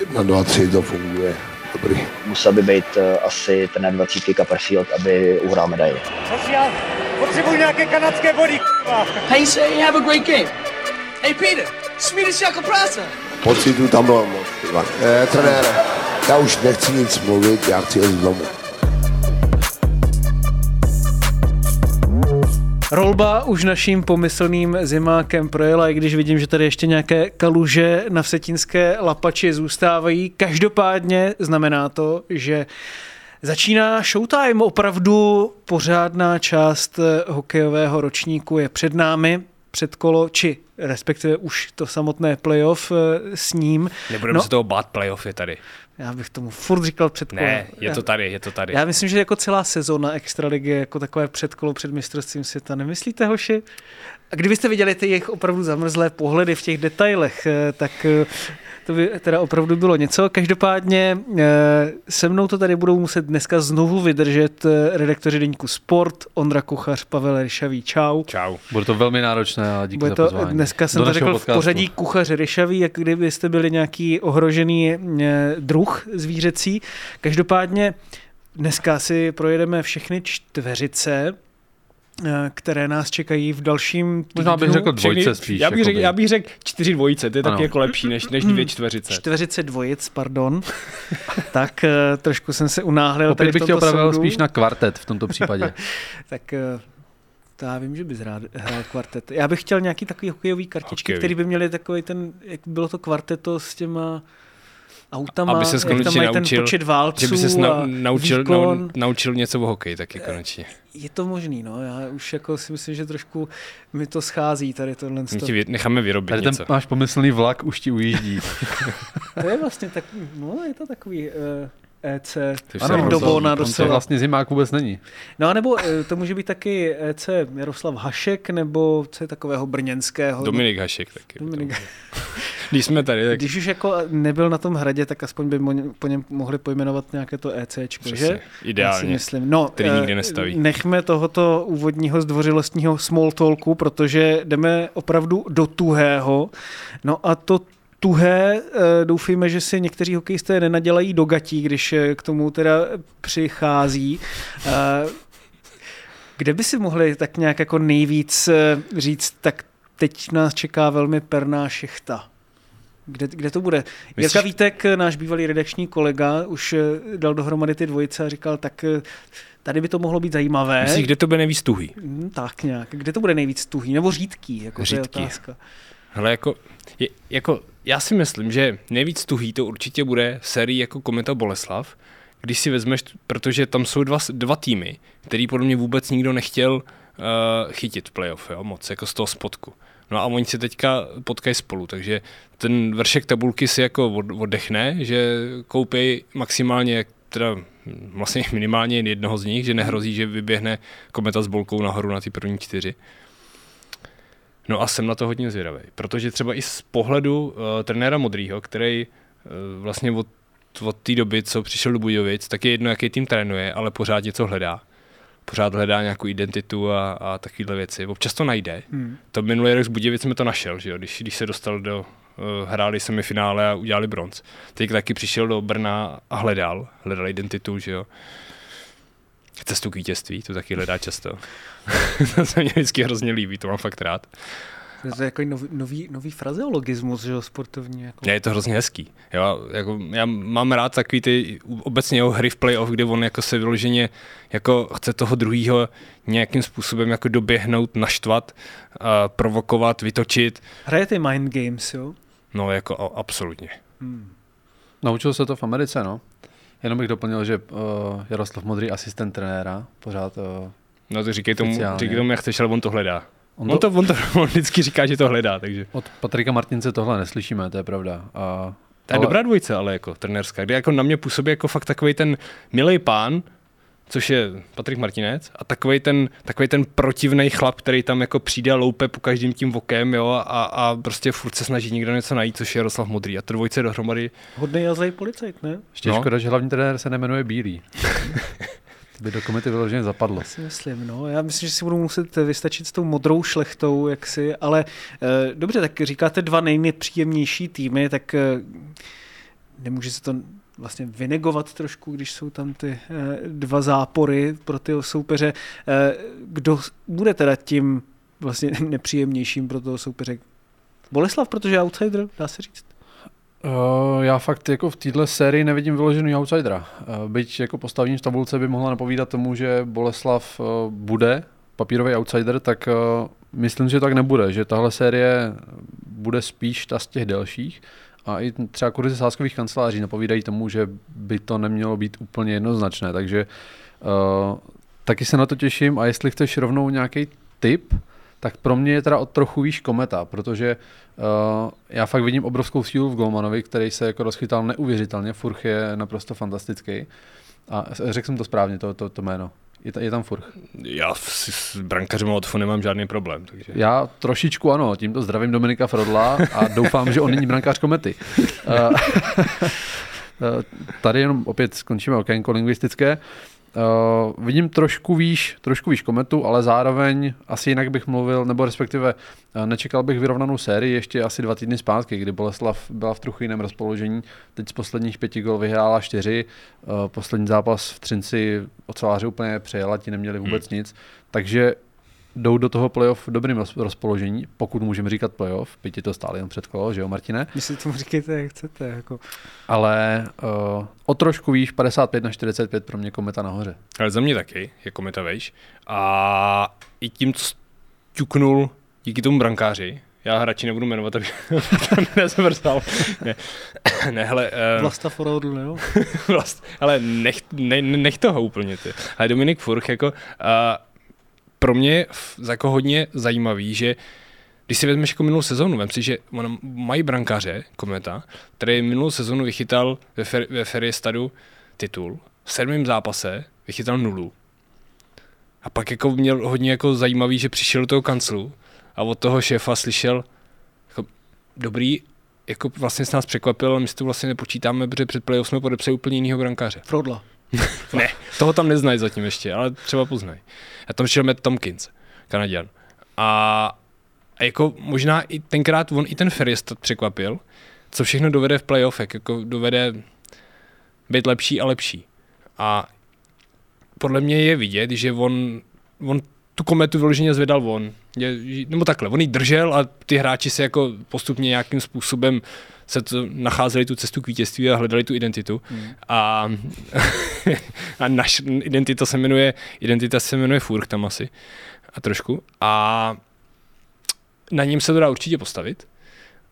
Jedna, dva, tři, to funguje. Dobrý. Musel by být uh, asi ten 20 Copperfield, aby uhrál medaili. já potřebuji nějaké kanadské body, Hey, say, have a great game. Hey, Peter, Swedish jako práce. Pocitu tam bylo moc. Ivan. Eh, trenére, já už nechci nic mluvit, já chci jít domů. Rolba už naším pomyslným zimákem projela, i když vidím, že tady ještě nějaké kaluže na vsetínské lapači zůstávají. Každopádně znamená to, že Začíná Showtime, opravdu pořádná část hokejového ročníku je před námi, předkolo, či respektive už to samotné playoff eh, s ním. Nebudeme no, se toho bát, playoff je tady. Já bych tomu furt říkal předkolo. Ne, je to tady, je to tady. Já myslím, že jako celá sezóna Extraligy jako takové předkolo před mistrovstvím světa. Nemyslíte, hoši? A kdybyste viděli ty jejich opravdu zamrzlé pohledy v těch detailech, eh, tak eh, to by teda opravdu bylo něco. Každopádně eh, se mnou to tady budou muset dneska znovu vydržet redaktoři deníku Sport, Ondra Kuchař, Pavel Ryšavý. Čau. Čau. Bude to velmi náročné a díky Bude za to, pozvání. Dneska jsem Do to řekl podcastu. v pořadí Kuchař Ryšavý, jak kdybyste byli nějaký ohrožený druh zvířecí. Každopádně dneska si projedeme všechny čtveřice, které nás čekají v dalším týdnu. Možná bych řekl dvojce spíš. Já bych, jakoby. řekl, já bych řekl čtyři dvojice, to je taky jako lepší než, než dvě čtveřice. Čtveřice dvojic, pardon. tak eh, trošku jsem se unáhlil. tady Opět v bych tě opravil spíš na kvartet v tomto případě. Tak eh, to já vím, že bys rád hrál kvartet. Já bych chtěl nějaký takový hokejový kartičky, Hokejový. který by měly takový ten, jak bylo to kvarteto s těma autama, Aby ses jak tam konečně mají ten naučil, počet válců Že by se a naučil, výkon. nau, naučil něco o hokeji taky konečně. Je to možný, no. Já už jako si myslím, že trošku mi to schází tady tohle. My ti necháme vyrobit Tady ten něco. máš pomyslný vlak, už ti ujíždí. To je vlastně tak, no je to takový uh, EC, Ty ano, to- doslova. vlastně zimák vůbec není. No a nebo eh, to může být taky EC Jaroslav Hašek, nebo co je takového brněnského. Dominik Hašek taky. Dominik. Když jsme tady, tak Když už jako nebyl na tom hradě, tak aspoň by mo- po něm mohli pojmenovat nějaké to ECčko, že? přesně, Já si ideálně. myslím. No, který eh, nikdy nestaví. Nechme tohoto úvodního zdvořilostního small talku, protože jdeme opravdu do tuhého. No a to tuhé, eh, doufejme, že si někteří hokejisté nenadělají do gatí, když eh, k tomu teda přichází. Kde by si mohli tak nějak jako nejvíc říct, tak teď nás čeká velmi perná šechta. Kde, kde to bude? Myslíš- Jirka Vítek, náš bývalý redakční kolega, už eh, dal dohromady ty dvojice a říkal, tak eh, tady by to mohlo být zajímavé. Myslíš, kde to bude nejvíc tuhý? Hmm, tak nějak. Kde to bude nejvíc tuhý? Nebo řídký? Jako To je Řídký. otázka. Hele, jako, je, jako, já si myslím, že nejvíc tuhý to určitě bude série jako Kometa Boleslav, když si vezmeš, protože tam jsou dva, dva týmy, který podle mě vůbec nikdo nechtěl uh, chytit v playoff, jo, moc, jako z toho spodku. No a oni se teďka potkají spolu, takže ten vršek tabulky si jako od, oddechne, že koupí maximálně teda vlastně minimálně jednoho z nich, že nehrozí, že vyběhne kometa s bolkou nahoru na ty první čtyři. No a jsem na to hodně zvědavý, protože třeba i z pohledu uh, trenéra Modrýho, který uh, vlastně od, od té doby, co přišel do Budějovic, tak je jedno, jaký tým trénuje, ale pořád něco hledá. Pořád hledá nějakou identitu a, a takovéhle věci. Občas to najde. Hmm. To minulý rok z Budějovic jsme to našel, že jo? Když, když se dostal do, uh, hráli semifinále a udělali bronz. Teď taky přišel do Brna a hledal, hledal identitu, že jo. Cestu k vítězství, to taky hledá často. to se mě vždycky hrozně líbí, to mám fakt rád. To je jako nový, nový, nový frazeologismus, že jo, sportovní. Jako. Je to hrozně hezký. Jo, jako, já mám rád takový ty obecně jeho hry v playoff, kde on jako se vyloženě jako chce toho druhého nějakým způsobem jako doběhnout, naštvat, uh, provokovat, vytočit. Hraje ty mind games, jo? No jako a- absolutně. Hmm. Naučil se to v Americe, no. Jenom bych doplnil, že uh, Jaroslav Modrý asistent trenéra, pořád uh, No to říkej tomu, Speciálně. říkej tomu, jak chceš, ale on to hledá. On On to, on to on vždycky říká, že to hledá, takže. Od Patrika Martince tohle neslyšíme, to je pravda. A, To je ale- dobrá dvojice, ale jako trenérská, kde jako na mě působí jako fakt takový ten milý pán, což je Patrik Martinec, a takový ten, takový ten protivný chlap, který tam jako přijde a loupe po každým tím vokem, jo, a, a prostě furt se snaží někdo něco najít, což je Jaroslav Modrý. A to dvojice dohromady, Hodný a zlej policajt, ne? Ještě no. škoda, že hlavní trenér se nemenuje Bílý. by do komity vyloženě zapadlo. Já si myslím, no. Já myslím, že si budu muset vystačit s tou modrou šlechtou, jaksi, ale eh, dobře, tak říkáte dva nejnepříjemnější týmy, tak eh, nemůže se to vlastně vynegovat trošku, když jsou tam ty eh, dva zápory pro ty soupeře. Eh, kdo bude teda tím vlastně nepříjemnějším pro toho soupeře? Boleslav, protože outsider, dá se říct. Uh, já fakt jako v této sérii nevidím vyložený outsidera. Uh, byť jako postavení v tabulce by mohla napovídat tomu, že Boleslav uh, bude papírový outsider, tak myslím, že tak nebude, že tahle série bude spíš ta z těch delších. A i třeba kurzy sáskových kanceláří napovídají tomu, že by to nemělo být úplně jednoznačné, takže taky se na to těším. A jestli chceš rovnou nějaký tip, tak pro mě je teda o trochu výš kometa, protože uh, já fakt vidím obrovskou sílu v Golmanovi, který se jako rozchytal neuvěřitelně, Furch je naprosto fantastický. A řekl jsem to správně, to, to, to jméno. Je, je tam Furch. Já s, s brankařem od nemám žádný problém. Takže... Já trošičku ano, tímto zdravím Dominika Frodla a doufám, že on není brankář komety. Uh, tady jenom opět skončíme okénko lingvistické. Uh, vidím trošku výš, trošku výš kometu, ale zároveň asi jinak bych mluvil, nebo respektive uh, nečekal bych vyrovnanou sérii ještě asi dva týdny zpátky, kdy Boleslav byla v trochu jiném rozpoložení. Teď z posledních pěti gol vyhrála čtyři, uh, poslední zápas v Třinci oceláři úplně přejela, ti neměli vůbec hmm. nic. Takže jdou do toho playoff v dobrým rozpoložení, pokud můžeme říkat playoff, byť je to stále jen před kolo, že jo, Martine? Vy si tomu říkejte, jak chcete. Jako. Ale uh, o trošku výš, 55 na 45 pro mě kometa nahoře. Ale za mě taky je kometa vejš. A i tím, co ťuknul díky tomu brankáři, já radši nebudu jmenovat, aby nezmrzal. ne, ne, hele. Uh, Vlasta Forodl, jo? vlast, ale nech, ne, nech toho úplně, ty. Ale Dominik Furch, jako, uh, pro mě je jako hodně zajímavý, že když si vezmeš jako minulou sezónu, vem si, že mají brankaře, Kometa, který minulou sezónu vychytal ve, fer, ve Feriestadu titul, v sedmém zápase vychytal nulu. A pak jako měl hodně jako zajímavý, že přišel do toho kanclu a od toho šéfa slyšel jako, dobrý, jako vlastně s nás překvapil, ale my si to vlastně nepočítáme, protože před playoff jsme podepsali úplně jinýho brankáře. Frodla. ne, toho tam neznají zatím ještě, ale třeba poznají. A tam šel Matt Tompkins, Kanaděn. A, a jako možná i tenkrát on i ten Ferriest překvapil, co všechno dovede v playoffech, jako dovede být lepší a lepší. A podle mě je vidět, že on, on tu kometu vyloženě zvedal on. Je, nebo takhle, on ji držel a ty hráči se jako postupně nějakým způsobem se to, nacházeli tu cestu k vítězství a hledali tu identitu. Hmm. A, a naš identita se jmenuje, identita se jmenuje Furk tam asi. A trošku. A na něm se to dá určitě postavit.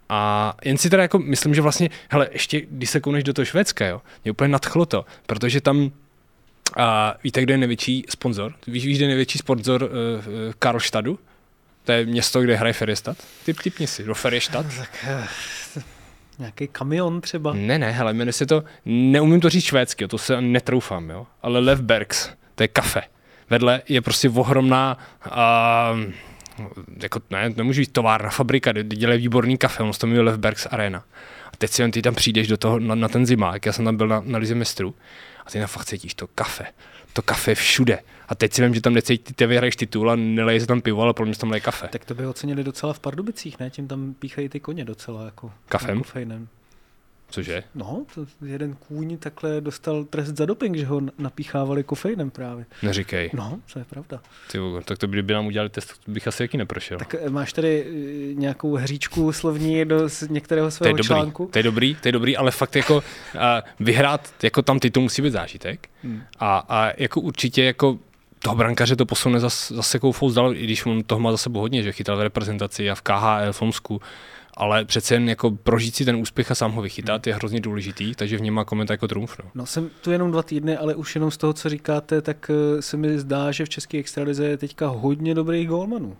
A jen si teda jako myslím, že vlastně, hele, ještě když se kouneš do toho Švédska, jo, mě úplně nadchlo to, protože tam a víte, kdo je největší sponzor? Víš, víš, kdo je největší sponzor uh, Karlstadu? To je město, kde hraje Feriestad. Typ, typni si, do Feriestad. Tak, Nějaký kamion třeba? Ne, ne, hele, jmenuje se to, neumím to říct švédsky, to se netroufám, jo, ale Levbergs, to je kafe. Vedle je prostě ohromná, uh, jako ne, nemůžu říct továrna, fabrika, kde dělají výborný kafe, on se to jmenuje Levbergs Arena. A teď si jen ty tam přijdeš do toho, na, na ten zimák, já jsem tam byl na, na Lize mistrů, a ty na fakt cítíš to kafe. To kafe všude. A teď si vím, že tam necítí, ty vyhraješ titul a neleje se tam pivo, ale pro mě tam leje kafe. Tak to by ocenili docela v Pardubicích, ne? Tím tam píchají ty koně docela jako Kafem? Kofejnem. Cože? No, to jeden kůň takhle dostal trest za doping, že ho napíchávali kofeinem právě. Neříkej. No, to je pravda. Ty, tak to by, by nám udělali test, bych asi jaký neprošel. Tak eh, máš tady eh, nějakou hříčku slovní do některého svého to je článku? Dobrý, to je dobrý, to je dobrý, ale fakt jako uh, vyhrát jako tam titul musí být zážitek. Hmm. A, a jako určitě jako toho brankaře to posune zase zas koufou zdal, i když on toho má za sebou hodně, že chytal v reprezentaci a v KHL v Omsku, ale přece jen jako prožít si ten úspěch a sám ho vychytat je hrozně důležitý, takže v něm má komentář jako trumf. No. no. jsem tu jenom dva týdny, ale už jenom z toho, co říkáte, tak eh, se mi zdá, že v české extralize je teďka hodně dobrých golmanů.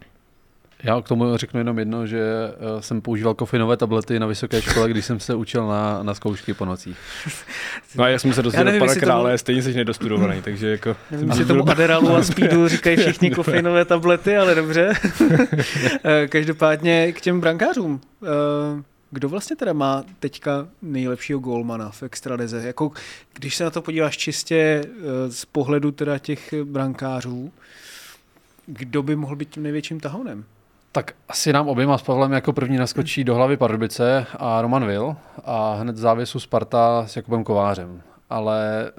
Já k tomu řeknu jenom jedno, že eh, jsem používal kofeinové tablety na vysoké škole, když jsem se učil na, na zkoušky po nocích. No a já jsem se dostal do pana krále, tomu... stejně jsi nedostudovaný, takže jako... Nevím, jestli tomu Aderalu a Speedu říkají všichni kofeinové tablety, ale dobře. Eh, každopádně k těm brankářům. Eh, kdo vlastně teda má teďka nejlepšího golmana v extralize? Jako, když se na to podíváš čistě z pohledu teda těch brankářů, kdo by mohl být tím největším tahounem? Tak asi nám oběma s Pavlem jako první naskočí do hlavy Pardubice a Roman Vil a hned v závěsu Sparta s Jakubem Kovářem. Ale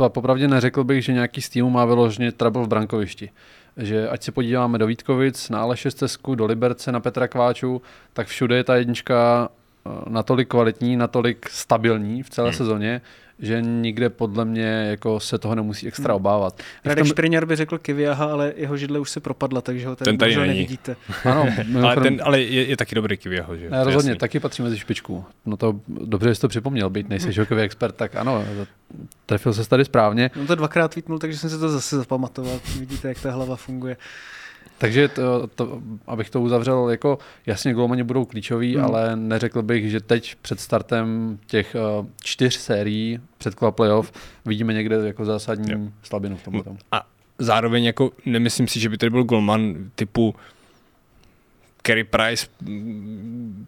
uh, popravdě neřekl bych, že nějaký z týmů má vyloženě trouble v brankovišti. Že ať se podíváme do Vítkovic, na Aleše do Liberce, na Petra Kváču, tak všude je ta jednička natolik kvalitní, natolik stabilní v celé hmm. sezóně, že nikde podle mě jako se toho nemusí extra hmm. obávat. Radek Špriňar by řekl Kiviaha, ale jeho židle už se propadla, takže ho tady, ten tady nevidíte. Ano, ale, ten, ale je, je, taky dobrý Kiviaho, že? Ne, rozhodně, jasný. taky patří mezi špičku. No to dobře, že jsi to připomněl, být nejsi hmm. hokejový expert, tak ano, trefil se tady správně. No to dvakrát tweetnul, takže jsem se to zase zapamatoval. Vidíte, jak ta hlava funguje. Takže to, to, abych to uzavřel, jako jasně golmani budou klíčoví, hmm. ale neřekl bych, že teď před startem těch uh, čtyř sérií před playoff vidíme někde jako zásadní jo. slabinu v tomhle. A zároveň jako nemyslím si, že by tady byl golman typu Kerry Price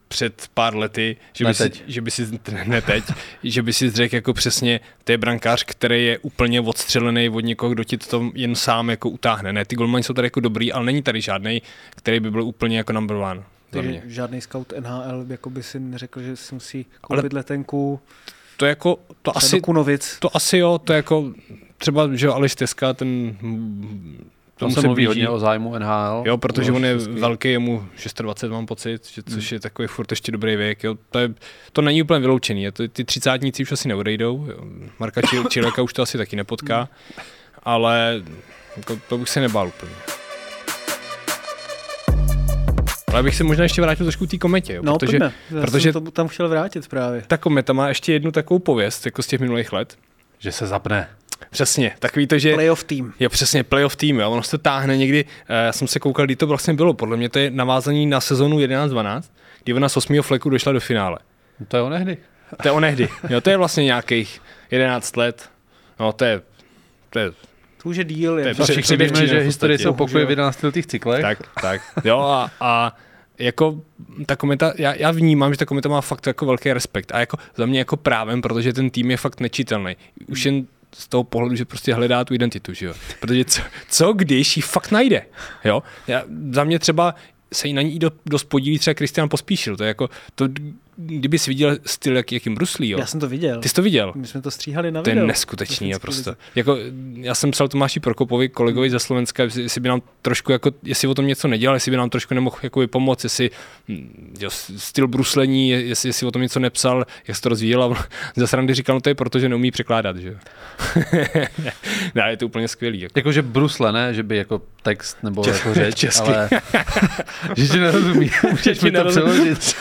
před pár lety, že by, si, že by si, ne teď, že by si řekl jako přesně, to je brankář, který je úplně odstřelený od někoho, kdo ti to jen sám jako utáhne. Ne, ty golmani jsou tady jako dobrý, ale není tady žádný, který by byl úplně jako number one. Takže žádný scout NHL jako by si neřekl, že si musí koupit ale letenku. To jako, to asi, to asi jo, to jako třeba, že Aleš Teska, ten tomu se mluví hodně o zájmu NHL. Jo, protože on je český. velký, je mu 26, mám pocit, že, což hmm. je takový furt ještě dobrý věk. Jo. To, je, to není úplně vyloučený. Je to, ty třicátníci už asi neodejdou. Jo. Marka Čileka už to asi taky nepotká. Hmm. Ale jako, to bych se nebál úplně. Ale bych se možná ještě vrátil trošku k té kometě, jo, no, protože, Já protože jsem to tam chtěl vrátit právě. Ta kometa má ještě jednu takovou pověst, jako z těch minulých let. Že se zapne. Přesně, takový to, že... Playoff tým. Jo, přesně, playoff tým, jo. Ono se táhne někdy, já jsem se koukal, kdy to vlastně bylo, podle mě to je navázaný na sezonu 11-12, kdy ona z 8. fleku došla do finále. No to je onehdy. To je onehdy, jo, to je vlastně nějakých 11 let, no to je, to je to už je díl. Je to je při, víme, že historie se opakuje v 11 letých cyklech. Tak, tak, jo a, a jako ta kometa, já, já vnímám, že ta kometa má fakt jako velký respekt a jako za mě jako právem, protože ten tým je fakt nečitelný. Už jen z toho pohledu, že prostě hledá tu identitu, že jo. Protože co, co když ji fakt najde, jo. Já, za mě třeba se na ní dost podílí třeba Kristian Pospíšil. To je jako, to, kdyby jsi viděl styl, jak, jakým bruslí, jo. Já jsem to viděl. Ty jsi to viděl? My jsme to stříhali na to video. To je neskutečný, jo, prostě. Jako, já jsem psal Tomáši Prokopovi, kolegovi ze Slovenska, jestli by nám trošku, jako, jestli o tom něco nedělal, jestli by nám trošku nemohl jako pomoct, jestli hm, jo, styl bruslení, jestli, jestli o tom něco nepsal, jak se to rozvíjel a zase Randy říkal, no to je proto, že neumí překládat, že jo. ne, je to úplně skvělý. Jako. Jakože brusle, ne, že by jako text nebo Čes, jako řeč, česky. ale že ti nerozumí, můžeš mi to přeložit.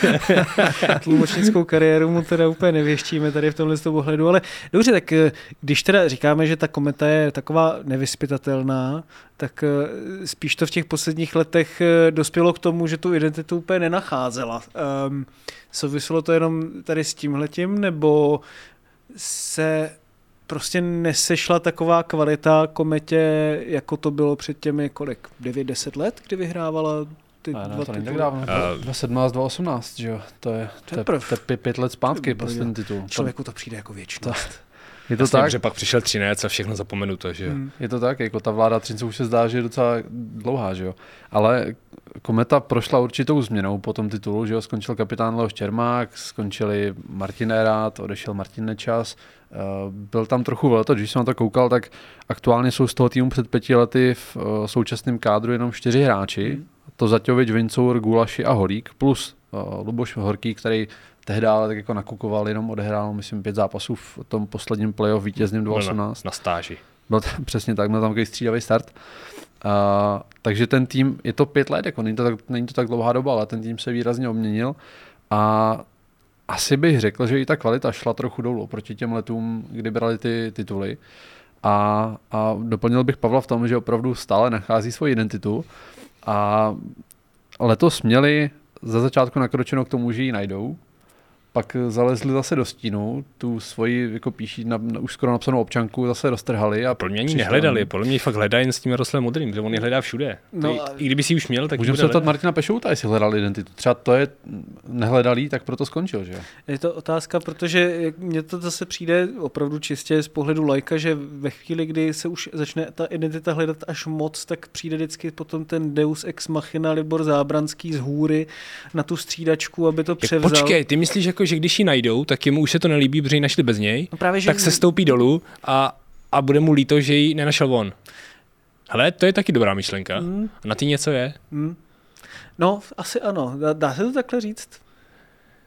Tlumočnickou kariéru mu teda úplně nevěštíme tady v tomhle ohledu, ale dobře, tak eh, když teda říkáme, že ta kometa je taková nevyspytatelná, tak eh, spíš to v těch posledních letech eh, dospělo k tomu, že tu identitu úplně nenacházela. Um, souviselo to jenom tady s tímhletím, nebo se prostě nesešla taková kvalita kometě, jako to bylo před těmi kolik, 9-10 let, kdy vyhrávala ty ne, dva to není tak dávno, uh, 2017, 2018, že jo, to je, to je, to je pět let zpátky poslední titul. Člověku to přijde jako věčnost. Je to Jasně, tak? že pak přišel třinec a všechno zapomenuto, že hmm. Je to tak, jako ta vláda Třince už se zdá, že je docela dlouhá, že jo. Ale Kometa prošla určitou změnou po tom titulu, že jo, skončil kapitán Leoš Čermák, skončili Martin Erát, odešel Martin Nečas, eh, byl tam trochu velto, když jsem na to koukal, tak aktuálně jsou z toho týmu před pěti lety v eh, současném kádru jenom čtyři hráči, hmm. To Zaťovič, Vincour, Gulaši a Holík, plus eh, Luboš Horký, který tehdy ale tak jako nakukoval, jenom odehrál, myslím, pět zápasů v tom posledním playoff vítězným 2018. Na, na stáži. Byl tam, přesně tak, byl tam takový střídavý start. Uh, takže ten tým, je to pět let, jako není to, tak, není to tak dlouhá doba, ale ten tým se výrazně obměnil a asi bych řekl, že i ta kvalita šla trochu dolů proti těm letům, kdy brali ty tituly. A, a doplnil bych Pavla v tom, že opravdu stále nachází svoji identitu a letos měli za začátku nakročeno k tomu, že ji najdou, pak zalezli zase do stínu, tu svoji jako píší na, na, už skoro napsanou občanku zase roztrhali. A Podle mě ani nehledali, podle mě fakt hledají jen s tím Jaroslavem Modrým, protože on ji hledá všude. No a- I kdyby si už měl, tak Můžeme se ptat. Martina Pešouta, jestli hledal identitu. Třeba to je nehledalý, tak proto skončil, že? Je to otázka, protože mně to zase přijde opravdu čistě z pohledu lajka, že ve chvíli, kdy se už začne ta identita hledat až moc, tak přijde vždycky potom ten Deus ex machina Libor Zábranský z hůry na tu střídačku, aby to převzal. počkej, ty myslíš, jako, že když ji najdou, tak jemu už se to nelíbí, protože ji našli bez něj, No právě, že- tak se stoupí dolů a, a bude mu líto, že ji nenašel on. Hele, to je taky dobrá myšlenka. Hmm. Na ty něco je. No, asi ano. Dá, dá se to takhle říct?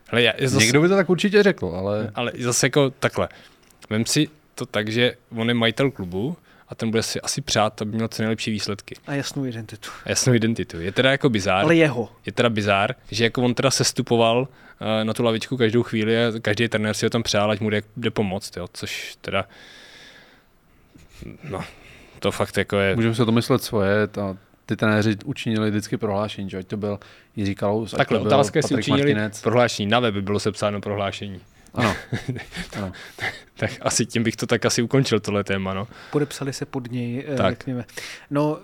Hele, já, zase, Někdo by to tak určitě řekl, ale Ale zase jako takhle. Vem si to tak, že on je majitel klubu a ten bude si asi přát, aby měl co nejlepší výsledky. A jasnou identitu. A jasnou identitu. Je teda jako bizár. Ale jeho. je teda bizár, že jako on teda sestupoval uh, na tu lavičku každou chvíli a každý trenér si ho tam přál, ať mu jde, jde pomoct, jo, což teda no, to fakt jako je, můžeme se to myslet svoje. Ta, ty trenéři učinili vždycky prohlášení, že ať to byl Jiří Kalous, ať takhle to byl otázka, jestli učinili Martinec. prohlášení, na webu bylo sepsáno prohlášení. Ano. ano. Tak asi tím bych to tak asi ukončil, tohle téma, no. Podepsali se pod něj, eh, Tak. řekněme. No,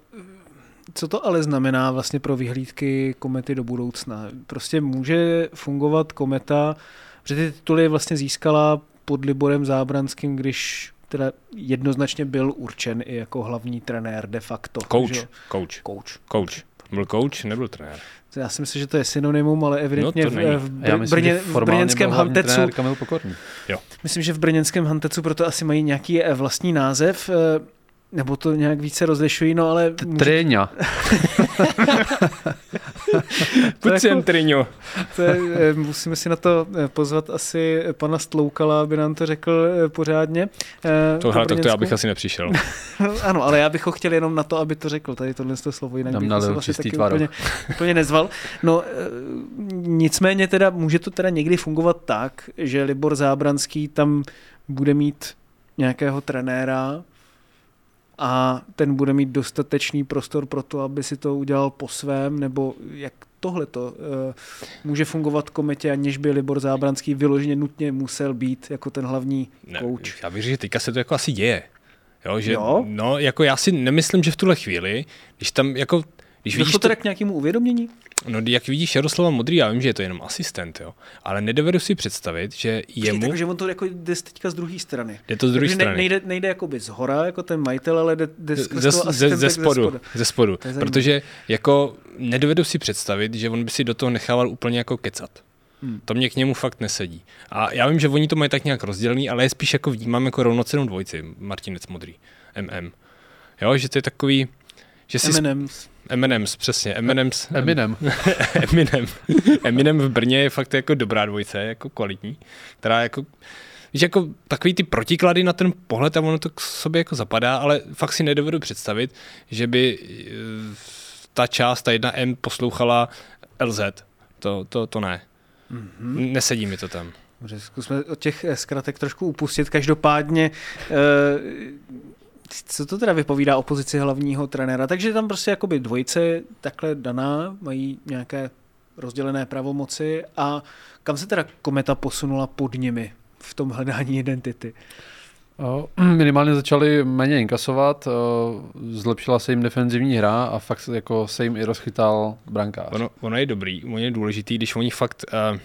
co to ale znamená vlastně pro vyhlídky komety do budoucna? Prostě může fungovat kometa, že ty tituly vlastně získala pod Liborem Zábranským, když teda jednoznačně byl určen i jako hlavní trenér de facto. Coach, že coach, Coach. coach. Byl coach, nebyl trenér. Já si myslím, že to je synonymum, ale evidentně No, v, v, Br- myslím, Brně, v brněnském Hantecu Kamil Pokorný. Myslím, že v brněnském Hantecu proto asi mají nějaký eh, vlastní název, eh, nebo to nějak více rozlišují, no ale... Tréňa. Pojď sem, eh, musíme si na to eh, pozvat asi pana Stloukala, aby nám to řekl eh, pořádně. Eh, Tohle, tak to já bych asi nepřišel. ano, ale já bych ho chtěl jenom na to, aby to řekl, tady tohle to slovo, jinak bych asi čistý taky tvarok. úplně, úplně nezval. No, nicméně teda může to teda někdy fungovat tak, že Libor Zábranský tam bude mít nějakého trenéra a ten bude mít dostatečný prostor pro to, aby si to udělal po svém, nebo jak tohle to uh, může fungovat v kometě, aniž by Libor Zábranský vyloženě nutně musel být jako ten hlavní Ne, coach. Já věřím, že teďka se to jako asi děje. Jo, že, Jo? No, jako já si nemyslím, že v tuhle chvíli, když tam jako, když vidíš Došlo to, teda k nějakému uvědomění? no, jak vidíš Jaroslava Modrý, já vím, že je to jenom asistent, jo, ale nedovedu si představit, že jemu, Takže on to jako jde z- teďka z druhé strany. jde to z druhé strany. nejde, nejde jakoby z hora, jako ten majitel, ale jde, jde ze, ze, ze, spodu, ze spodu, To je zajímavé. protože jako nedovedu si představit, že on by si do toho nechával úplně jako kecat. Hmm. To mě k němu fakt nesedí. A já vím, že oni to mají tak nějak rozdělený, ale je spíš jako vnímám jako rovnocenou dvojici, Martinec Modrý, MM. Jo, že to je takový, že si M&M's. M&M's, přesně, M&M's, Eminem. Eminem. Eminem v Brně je fakt jako dobrá dvojice, jako kvalitní, která jako, víš, jako takový ty protiklady na ten pohled a ono to k sobě jako zapadá, ale fakt si nedovedu představit, že by eh, ta část, ta jedna M poslouchala LZ. To, to, to ne. Mm-hmm. Nesedí mi to tam. Dobře, zkusme od těch eh, zkratek trošku upustit. Každopádně, eh, co to teda vypovídá o pozici hlavního trenéra? Takže tam prostě jakoby dvojice takhle daná, mají nějaké rozdělené pravomoci a kam se teda kometa posunula pod nimi v tom hledání identity? Minimálně začali méně inkasovat, zlepšila se jim defenzivní hra a fakt jako se jim i rozchytal brankář. Ono, ono je dobrý, ono je důležitý, když oni fakt uh,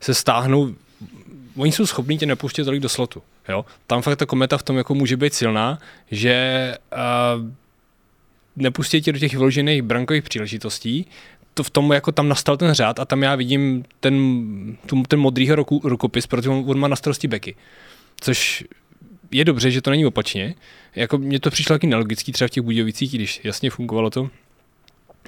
se stáhnou, oni jsou schopní tě nepouštět tolik do slotu. Jo? Tam fakt ta kometa v tom jako může být silná, že uh, nepustí tě do těch vyložených brankových příležitostí, to v tom jako tam nastal ten řád a tam já vidím ten, tu, ten modrýho ruku, rukopis, protože on, on má na starosti beky. Což je dobře, že to není opačně. Jako mně to přišlo taky nelogický třeba v těch Budějovicích, když jasně fungovalo to,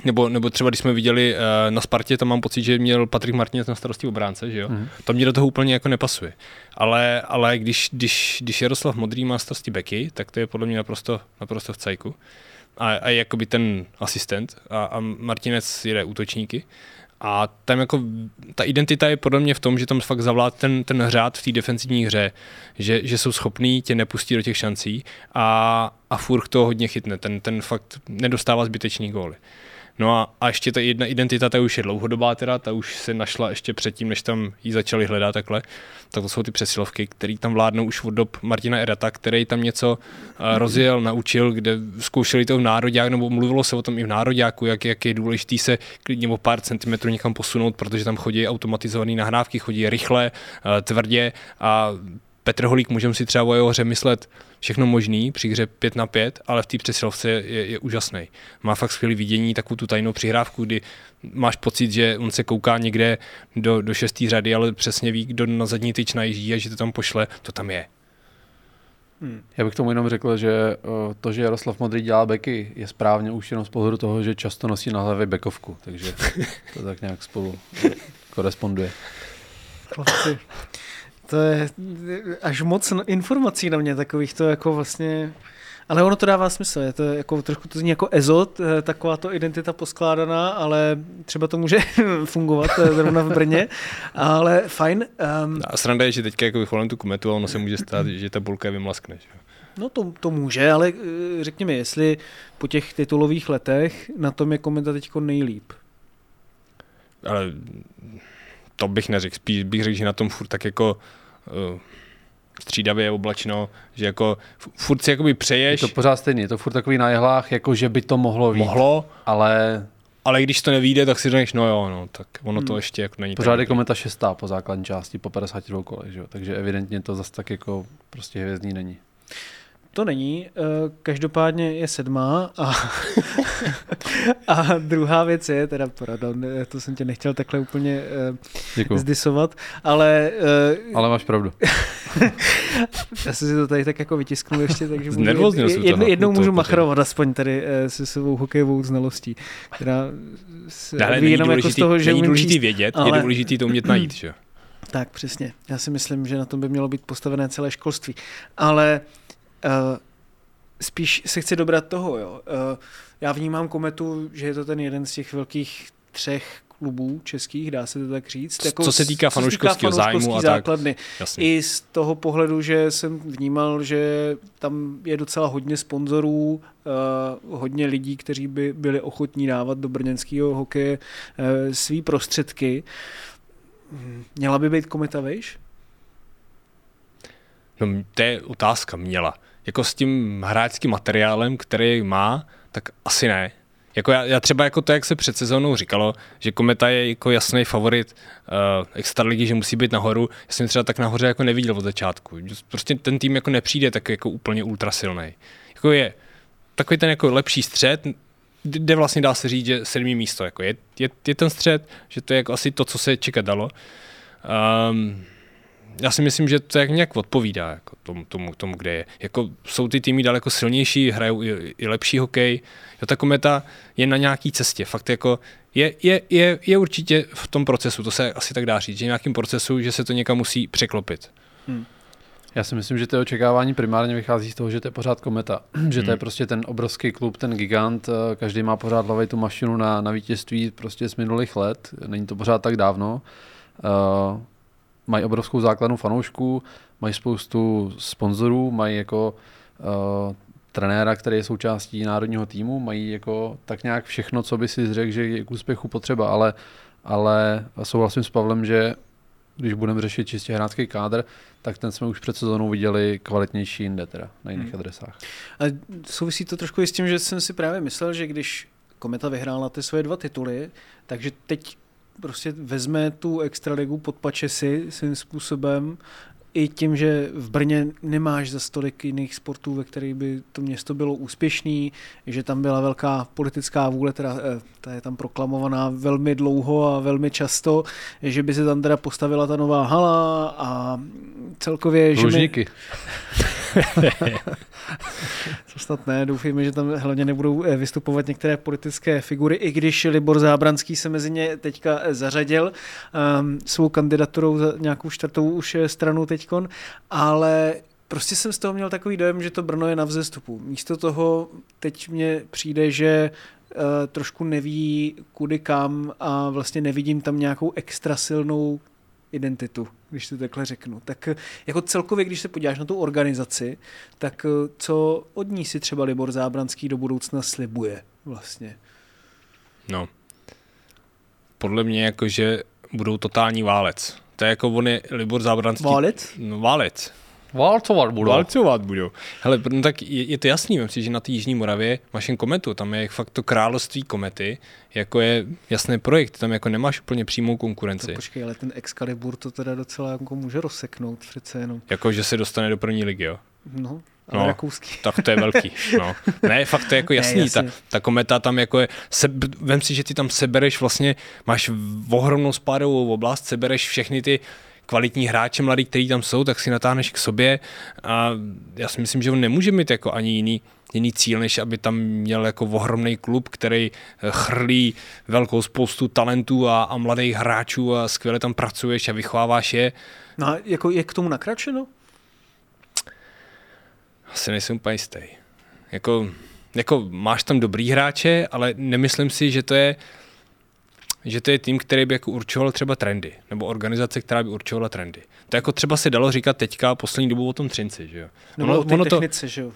nebo, nebo třeba když jsme viděli uh, na Spartě, tam mám pocit, že měl Patrik Martinec na starosti obránce, že jo? Mm. To mě do toho úplně jako nepasuje. Ale, ale když, když, když Jaroslav Modrý má starosti beky, tak to je podle mě naprosto, naprosto v cajku. A, a je jakoby ten asistent a, a Martinec jede útočníky. A tam jako ta identita je podle mě v tom, že tam fakt zavlád ten, ten řád v té defenzivní hře, že, že jsou schopní tě nepustit do těch šancí a, a Furch to hodně chytne, ten, ten fakt nedostává zbytečný góly. No a, a ještě ta jedna identita, ta už je dlouhodobá teda, ta už se našla ještě předtím, než tam ji začali hledat takhle. Tak to jsou ty přesilovky, které tam vládnou už od dob Martina Erata, který tam něco uh, rozjel, naučil, kde zkoušeli to v národě, nebo mluvilo se o tom i v nároďáku, jak, jak je důležitý se klidně o pár centimetrů někam posunout, protože tam chodí automatizované nahrávky, chodí rychle, uh, tvrdě a Petr Holík, můžeme si třeba o jeho hře myslet všechno možný při hře 5 na 5, ale v té přesilovce je, je úžasný. Má fakt skvělé vidění, takovou tu tajnou přihrávku, kdy máš pocit, že on se kouká někde do, do šestý řady, ale přesně ví, kdo na zadní tyč najíždí a že to tam pošle, to tam je. Hmm. Já bych tomu jenom řekl, že to, že Jaroslav Modrý dělá beky, je správně už jenom z pohledu toho, že často nosí na hlavě bekovku, takže to tak nějak spolu koresponduje. Chlapci, to je až moc informací na mě takových, to jako vlastně... Ale ono to dává smysl, je to jako trošku to zní jako ezot, eh, taková to identita poskládaná, ale třeba to může fungovat eh, zrovna v Brně, ale fajn. Um, a sranda je, že teďka jako vychvalím tu kometu a ono se může stát, že ta bulka vymlaskne. Že? No to, to může, ale eh, řekněme, jestli po těch titulových letech na tom je kometa teď nejlíp. Ale to bych neřekl, spíš bych řekl, že na tom furt tak jako uh, střídavě oblačno, že jako furt si jakoby přeješ. Je to pořád stejný, je to furt takový na jehlách, jako že by to mohlo být. Mohlo, ale... Ale když to nevíde, tak si řekneš, no jo, no, tak ono to hmm. ještě jako není Pořád je kometa šestá po základní části, po 52 kolech, že jo? takže evidentně to zase tak jako prostě hvězdný není. To není, eh, každopádně je sedmá a, a druhá věc je, teda pardon, to jsem tě nechtěl takhle úplně eh, Děkuju. zdisovat, ale... Eh, ale máš pravdu. já jsem si to tady tak jako vytisknul ještě, takže můžu, jed, jed, jednou můžu machrovat aspoň tady se svou hokejovou znalostí, která se Dále ví jenom jako z toho, že není důležitý číst, vědět, ale... je důležitý to umět najít, že? Tak, přesně. Já si myslím, že na tom by mělo být postavené celé školství. Ale Uh, spíš se chci dobrat toho, jo. Uh, já vnímám Kometu, že je to ten jeden z těch velkých třech klubů českých, dá se to tak říct. Jako co se týká fanouškovského zájmu a základny. tak. I z toho pohledu, že jsem vnímal, že tam je docela hodně sponzorů, uh, hodně lidí, kteří by byli ochotní dávat do brněnského hokeje uh, svý prostředky. Měla by být kometa, víš? No, to je otázka, měla jako s tím hráčským materiálem, který má, tak asi ne. Jako já, já třeba jako to, jak se před sezónou říkalo, že Kometa je jako jasný favorit uh, extraligy, že musí být nahoru, já jsem třeba tak nahoře jako neviděl od začátku. Prostě ten tým jako nepřijde tak jako úplně ultrasilný. Jako je takový ten jako lepší střed, kde vlastně dá se říct, že sedmý místo jako je, je, je ten střed, že to je jako asi to, co se čekat dalo. Um, já si myslím, že to jak nějak odpovídá jako tomu, tomu, tomu, kde je. Jako jsou ty týmy daleko silnější, hrajou i, i lepší hokej. Jo, ta kometa je na nějaký cestě. Fakt jako je, je, je, je určitě v tom procesu, to se asi tak dá říct, že v nějakým procesu, že se to někam musí překlopit. Hmm. Já si myslím, že to očekávání primárně vychází z toho, že to je pořád kometa. že to je hmm. prostě ten obrovský klub, ten gigant, eh, každý má pořád hlavě tu mašinu na, na vítězství prostě z minulých let, není to pořád tak dávno. Uh, mají obrovskou základnu fanoušků, mají spoustu sponzorů, mají jako uh, trenéra, který je součástí národního týmu, mají jako tak nějak všechno, co by si řekl, že je k úspěchu potřeba, ale, ale souhlasím s Pavlem, že když budeme řešit čistě hráčský kádr, tak ten jsme už před sezónou viděli kvalitnější jinde teda, na jiných hmm. adresách. A souvisí to trošku i s tím, že jsem si právě myslel, že když Kometa vyhrála ty svoje dva tituly, takže teď prostě vezme tu extraligu pod pačesy svým způsobem i tím, že v Brně nemáš za stolik jiných sportů, ve kterých by to město bylo úspěšný, že tam byla velká politická vůle, teda eh, ta je tam proklamovaná velmi dlouho a velmi často, že by se tam teda postavila ta nová hala a celkově... Lužníky. Že my... Co snad ne, doufejme, že tam hlavně nebudou eh, vystupovat některé politické figury, i když Libor Zábranský se mezi ně teďka eh, zařadil um, svou kandidaturou za nějakou čtvrtou už eh, stranu teďkon, ale prostě jsem z toho měl takový dojem, že to Brno je na vzestupu. Místo toho teď mně přijde, že trošku neví kudy kam a vlastně nevidím tam nějakou extra silnou identitu, když to takhle řeknu. Tak eh, jako celkově, když se podíváš na tu organizaci, tak eh, co od ní si třeba Libor Zábranský do budoucna slibuje vlastně? No. Podle mě jako, že budou totální válec. To je jako on je Libor Zábranský. Válec? No, válec. Válcovat budou. Válcovat budou. Hele, no tak je, je to jasný, myslím si, že na té Jižní Moravě máš jen kometu, tam je fakt to království komety, jako je jasný projekt, tam jako nemáš úplně přímou konkurenci. To počkej, ale ten Excalibur to teda docela jako může rozseknout přece jenom. Jako, že se dostane do první ligy, jo? No, ale No. rakouský. Tak to je velký. No. Ne, fakt to je jako Ne, jasný. ta, ta kometa tam jako je, se, vem si, že ty tam sebereš vlastně, máš ohromnou spádovou oblast, sebereš všechny ty kvalitní hráče mladí, kteří tam jsou, tak si natáhneš k sobě a já si myslím, že on nemůže mít jako ani jiný, jiný cíl, než aby tam měl jako ohromný klub, který eh, chrlí velkou spoustu talentů a, a mladých hráčů a skvěle tam pracuješ a vychováváš je. No a jako je k tomu nakračeno? Asi nejsem úplně jistý. Jako, jako máš tam dobrý hráče, ale nemyslím si, že to je že to je tým, který by jako určoval třeba trendy, nebo organizace, která by určovala trendy. To jako třeba se dalo říkat teďka poslední dobu o tom Třinci, že jo? Nebo ono, o té technice, že jo?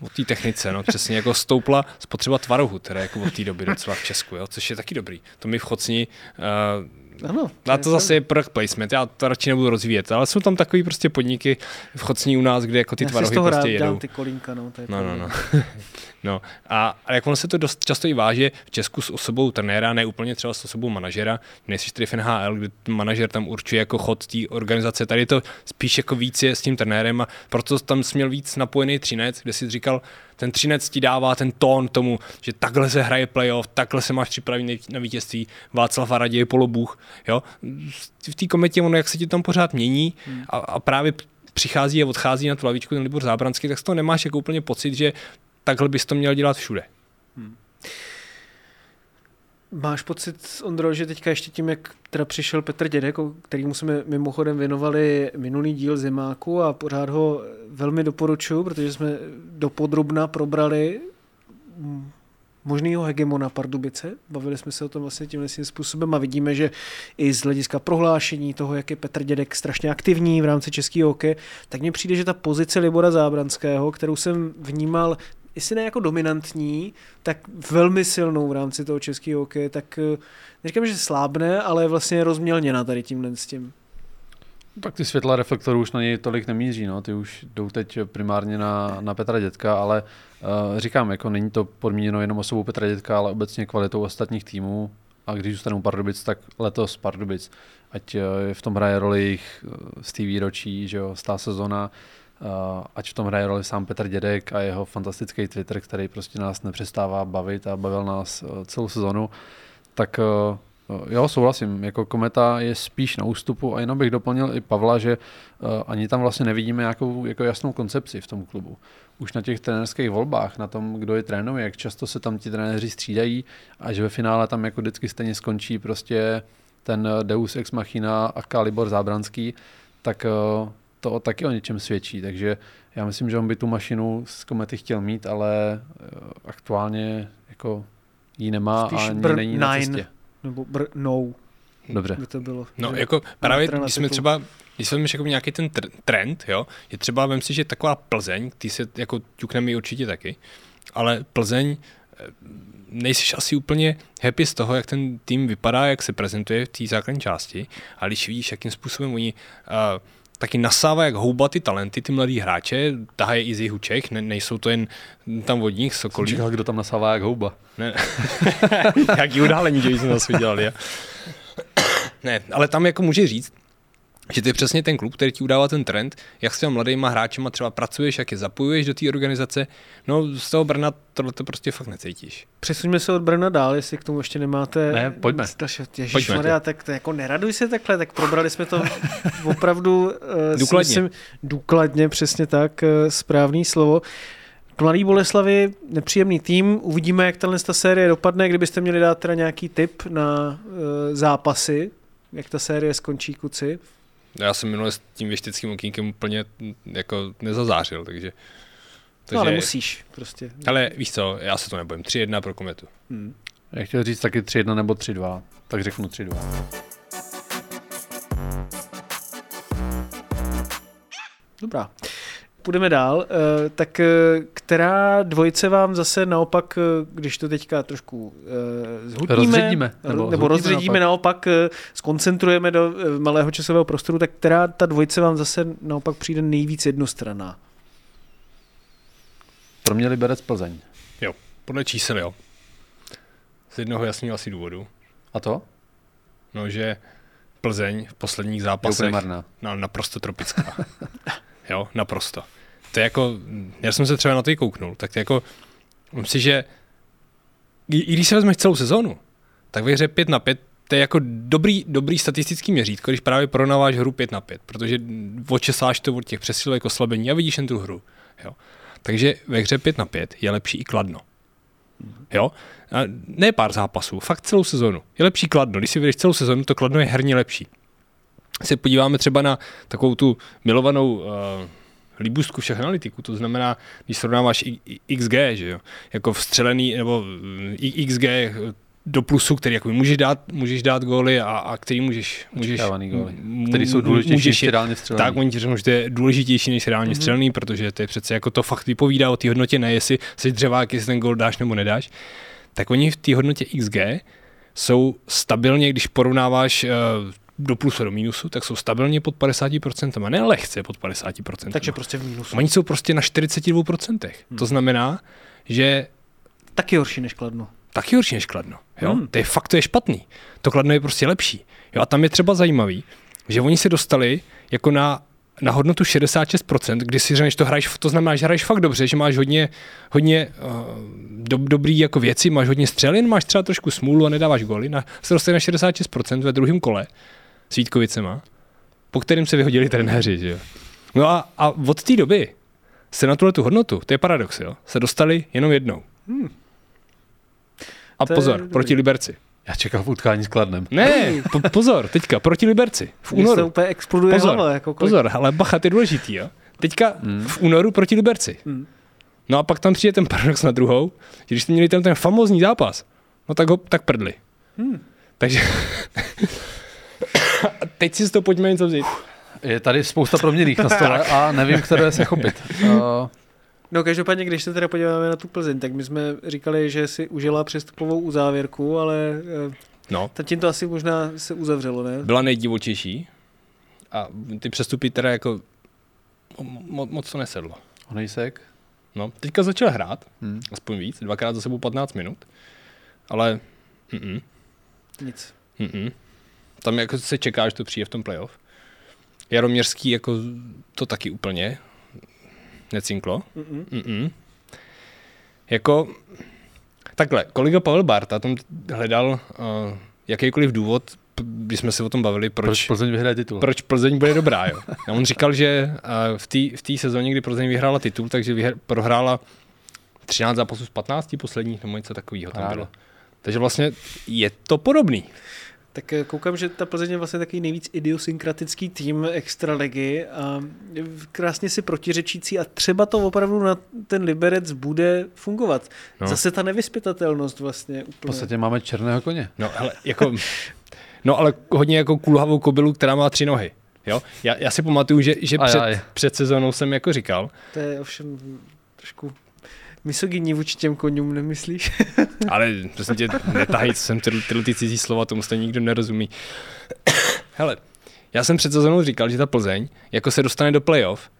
O té technice, no přesně, jako stoupla spotřeba tvarohu, teda jako od té doby docela v Česku, jo? což je taky dobrý. To mi v Chocni uh, Ano. a to zase je product placement, já to radši nebudu rozvíjet, ale jsou tam takový prostě podniky v Chocní u nás, kde jako ty Já si z tvarohy toho prostě rád jedou. dám ty kolínka, no. To je No, no, no. no. A, a jak ono se to dost často i váže v Česku s osobou trenéra, ne úplně třeba s osobou manažera, nejsi tady v NHL, kde manažer tam určuje jako chod té organizace. Tady je to spíš jako víc je s tím trenérem a proto tam jsi měl víc napojený třinec, kde si říkal, ten třinec ti dává ten tón tomu, že takhle se hraje playoff, takhle se máš připravit na vítězství, Václav a Raděj polobůh, jo. V té kometě ono, jak se ti tam pořád mění a, a právě přichází a odchází na tu lavičku ten Libor Zábranský, tak z toho nemáš jako úplně pocit, že takhle bys to měl dělat všude. Máš pocit, Ondro, že teďka ještě tím, jak teda přišel Petr Dědek, o kterýmu jsme mimochodem věnovali minulý díl Zimáku a pořád ho velmi doporučuji, protože jsme dopodrobna probrali mm, možného hegemona Pardubice. Bavili jsme se o tom vlastně tímhle svým způsobem a vidíme, že i z hlediska prohlášení toho, jak je Petr Dědek strašně aktivní v rámci českého hokeje, tak mně přijde, že ta pozice Libora Zábranského, kterou jsem vnímal jestli ne jako dominantní, tak velmi silnou v rámci toho českého hokeje, tak eh, neříkám, že slábne, ale je vlastně rozmělněna tady tímhle s tím. Tak ty světla reflektorů už na něj tolik nemíří, no. ty už jdou teď primárně na, na Petra Dětka, ale uh, říkám, jako není to podmíněno jenom osobou Petra Dětka, ale obecně kvalitou ostatních týmů a když zůstanou Pardubic, tak letos Pardubic, ať uh, v tom hraje roli jejich uh, z té výročí, že jo, stá sezona, uh, ať v tom hraje roli sám Petr Dědek a jeho fantastický Twitter, který prostě nás nepřestává bavit a bavil nás uh, celou sezonu, tak uh, Jo, souhlasím. Jako kometa je spíš na ústupu a jenom bych doplnil i Pavla, že ani tam vlastně nevidíme nějakou jako jasnou koncepci v tom klubu. Už na těch trenerských volbách, na tom, kdo je trénuje, jak často se tam ti trenéři střídají a že ve finále tam jako vždycky stejně skončí prostě ten Deus Ex Machina a Kalibor Zábranský, tak to taky o něčem svědčí. Takže já myslím, že on by tu mašinu z komety chtěl mít, ale uh, aktuálně jako ji nemá Spíš a ani Brn není na cestě. Nebo br- no, Dobře. by to bylo. No Že- jako právě, když jsme třeba, když jsme jako nějaký ten tr- trend, jo, je třeba, vem si, že taková Plzeň, ty se jako ťukneme určitě taky, ale Plzeň eh, nejsi asi úplně happy z toho, jak ten tým vypadá, jak se prezentuje v té základní části, ale když vidíš, jakým způsobem oni uh, taky nasává jak houba ty talenty, ty mladí hráče, tahají i z jihu Čech, ne, nejsou to jen tam vodních sokolí. Říkal, kdo tam nasává jak houba. Ne, jaký událení, že jsme zase udělali. Ja? Ne, ale tam jako může říct, že to je přesně ten klub, který ti udává ten trend, jak s těma mladýma hráčema třeba pracuješ, jak je zapojuješ do té organizace. No z toho Brna tohle to prostě fakt necítíš. Přesuňme se od Brna dál, jestli k tomu ještě nemáte... Ne, pojďme. Ježíš Pojďme. Maria, tak to jako neraduj se takhle, tak probrali jsme to opravdu uh, Důkladně. Myslím, důkladně, přesně tak, uh, správný slovo. K Mladý Boleslavi nepříjemný tým, uvidíme, jak tahle ta série dopadne, kdybyste měli dát teda nějaký tip na uh, zápasy, jak ta série skončí, kuci. Já jsem minule s tím věšteckým okýnkem úplně jako nezazářil, takže... No ale musíš prostě. Ale víš co, já se to nebojím. 3-1 pro kometu. Já chtěl říct taky 3-1 nebo 3-2, tak řeknu 3-2. Dobrá. Půjdeme dál. Eh, tak eh, která dvojice vám zase naopak, eh, když to teďka trošku zhutníme, Rozředíme, nebo, nebo rozředíme naopak, eh, skoncentrujeme do malého časového prostoru, tak která ta dvojice vám zase naopak přijde nejvíc jednostranná? Pro mě Liberec Plzeň. Jo, podle čísel jo. Z jednoho jasného asi důvodu. A to? No, že Plzeň v posledních Je zápasech marná. no, naprosto tropická. jo, naprosto. To je jako, já jsem se třeba na to i kouknul, tak to je jako, myslím si, že i, i když se vezmeš celou sezónu, tak ve hře 5 na 5 to je jako dobrý, dobrý statistický měřítko, když právě porovnáváš hru 5 na 5, protože očesáš to od těch přesilovek oslabení a vidíš jen tu hru. Jo. Takže ve hře 5 na 5 je lepší i kladno. Jo? A ne pár zápasů, fakt celou sezonu. Je lepší kladno. Když si vyjdeš celou sezonu, to kladno je herně lepší. Se podíváme třeba na takovou tu milovanou uh, líbůstku všech analytiků, to znamená, když srovnáváš I- I- XG, že jo, jako vstřelený, nebo I- XG do plusu, který jako můžeš dát, můžeš dát góly a, a který můžeš, můžeš góly, který jsou důležitější můžeš než reálně střelený. Tak, oni ti řeknou, že to je důležitější než reálně mm-hmm. střelný, protože to je přece jako to fakt vypovídá o té hodnotě, ne jestli jsi dřevák, jestli ten gol dáš nebo nedáš. Tak oni v té hodnotě XG jsou stabilně, když porovnáváš uh, do plusu a do mínusu, tak jsou stabilně pod 50%, a ne lehce pod 50%. Takže prostě v mínusu. Oni jsou prostě na 42%. Hmm. To znamená, že Taky horší než Kladno. taky horší než Kladno. Jo? Hmm. To je fakt, to je špatný. To Kladno je prostě lepší. Jo? A tam je třeba zajímavý, že oni se dostali jako na, na hodnotu 66%, kdy si řekneš, to hraješ, to znamená, že hraješ fakt dobře, že máš hodně, hodně uh, do, dobrý jako věci, máš hodně střel, jen máš třeba trošku smůlu a nedáváš goly. Na, se dostali na 66% ve druhém kole s Vítkovicema, po kterým se vyhodili trenéři. Že jo? No a, a od té doby se na tuhle tu hodnotu, to je paradox, jo, se dostali jenom jednou. Hmm. A To je pozor, dobrý. proti Liberci. Já čekal v utkání s Kladnem. Ne, po, pozor, teďka, proti Liberci. V Mně se únoru. úplně exploduje Pozor, hlava. Jako kolik- pozor, ale bacha, to je důležitý, jo. Teďka v únoru proti Liberci. Hmm. No a pak tam přijde ten paradox na druhou, že když jste měli ten, ten famózní zápas, no tak ho tak prdli. Hmm. Takže teď si z toho pojďme něco vzít. Je tady spousta proměných na stole a nevím, které se chopit. Uh, No každopádně, když se teda podíváme na tu Plzeň, tak my jsme říkali, že si užila přestupovou uzávěrku, ale eh, No, tak tím to asi možná se uzavřelo, ne? byla nejdivočejší a ty přestupy teda jako mo, moc to nesedlo. Honejsek. No, teďka začal hrát, Hmm. aspoň víc, dvakrát za sebou 15 minut, ale mm-mm, Nic. mm-mm. Tam jako se čeká, že to přijde v tom playoff. Jaroměřský jako to taky úplně necinklo. Mm-mm. Mm-mm. Jako, takhle, kolega Pavel Barta tam hledal uh, jakýkoliv důvod, když jsme se o tom bavili, proč, Proč Plzeň vyhraje titul? proč Plzeň bude dobrá. Jo? A on říkal, že uh, v té v té sezóně, kdy Plzeň vyhrála titul, takže vyhr- prohrála 13 zápasů z 15 posledních, nebo něco takového tam bylo. Takže vlastně je to podobný. Tak eh, koukám, že ta Plzeň je vlastně takový nejvíc idiosynkratický tým extraligy a krásně si protiřečící a třeba to opravdu na ten Liberec bude fungovat. No. Zase ta nevyspytatelnost vlastně úplně. V podstatě máme černého koně. No, hele, jako, no ale hodně jako kulhavou kobylu, která má tři nohy. Jo? Já, já si pamatuju, že, že Aj, před, aj. před sezónou jsem jako říkal, To je ovšem trošku misogyní vůči těm konňům, nemyslíš? ale prostě tě netahej, co jsem tyhle, tyhle ty cizí slova, tomu stejně nikdo nerozumí. Hele, já jsem před sezónou říkal, že ta Plzeň jako se dostane do playoff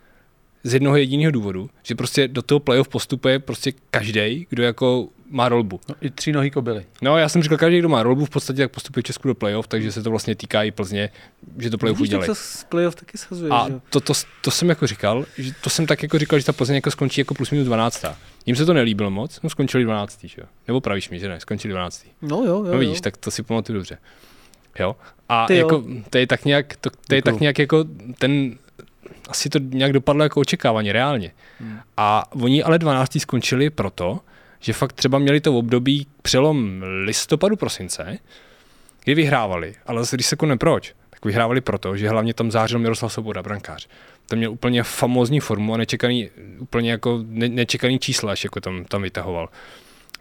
z jednoho jediného důvodu, že prostě do toho playoff postupuje prostě každý, kdo jako má rolbu. No, I tři nohy kobily. No, já jsem říkal, každý, kdo má rolbu, v podstatě tak postupuje Česku do playoff, takže se to vlastně týká i Plzně, že to playoff udělají. to z playoff taky shazuje, A to, to, to, jsem jako říkal, že to jsem tak jako říkal, že ta Plzeň jako skončí jako plus minus 12. Jim se to nelíbilo moc, no skončili 12. Že jo? Nebo pravíš mi, že ne, skončili 12. No jo, jo, No vidíš, jo. tak to si pamatuju dobře. Jo. A Ty jo. jako, to je tak nějak, to, to je tak nějak jako ten, asi to nějak dopadlo jako očekávání, reálně. Hmm. A oni ale 12. skončili proto, že fakt třeba měli to období přelom listopadu, prosince, kdy vyhrávali, ale zase když se konne proč, tak vyhrávali proto, že hlavně tam zářil Miroslav Svoboda, brankář. Ten měl úplně famózní formu a nečekaný, úplně jako ne, nečekaný čísla, až jako tam, tam vytahoval.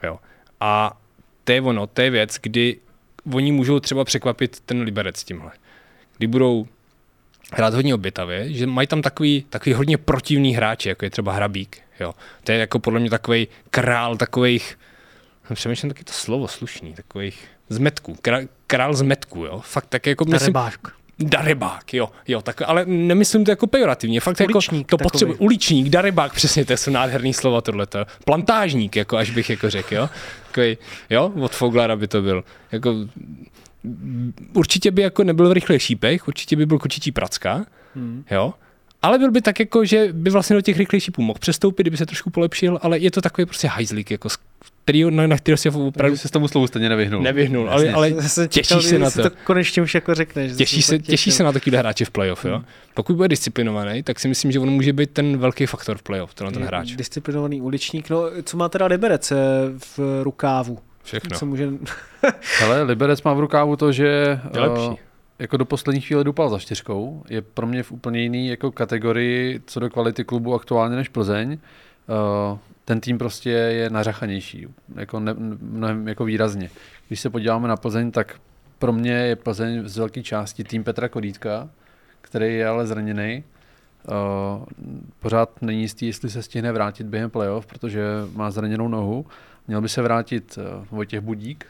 Jo. A to je ono, to je věc, kdy oni můžou třeba překvapit ten Liberec tímhle. Kdy budou hrát hodně obětavě, že mají tam takový, takový hodně protivný hráči, jako je třeba Hrabík. Jo. To je jako podle mě takový král takových, přemýšlím taky to slovo slušný, takových zmetků, král, král zmetků, jo. Fakt tak jako myslím, Darebák. Jo, jo, tak, ale nemyslím to jako pejorativně, fakt Uličník jako to potřebuje, uličník, darebák, přesně, to jsou nádherný slova tohleto, plantážník, jako až bych jako řekl, jo, Takový, jo, od Foglara by to byl, jako určitě by jako nebyl v rychlých šípech, určitě by byl kočičí pracka, hmm. jo, ale byl by tak jako, že by vlastně do těch rychlých šípů mohl přestoupit, kdyby se trošku polepšil, ale je to takový prostě hajzlík, jako, který, na, na který se opravdu se s tomu slovu stejně nevyhnul. nevyhnul, ale, ale Já jsem těší čekal, se na to. to konečně už jako řekneš. Těší se, těší se na takovýhle hráče v playoff, jo. Pokud bude disciplinovaný, tak si myslím, že on může být ten velký faktor v playoff, tenhle ten hráč. Disciplinovaný uličník. No, co má teda Liberec eh, v rukávu? Všechno. Co může... Ale Liberec má v rukávu to, že Je lepší. eh, jako do poslední chvíle dupal za čtyřkou. Je pro mě v úplně jiný jako kategorii co do kvality klubu aktuálně než Plzeň. Eh, ten tým prostě je nařachanější, jako ne, mnohem jako výrazně. Když se podíváme na Plzeň, tak pro mě je Plzeň z velké části tým Petra Kodítka, který je ale zraněný. Uh, pořád není jistý, jestli se stihne vrátit během playoff, protože má zraněnou nohu. Měl by se vrátit uh, Vojtěch Budík,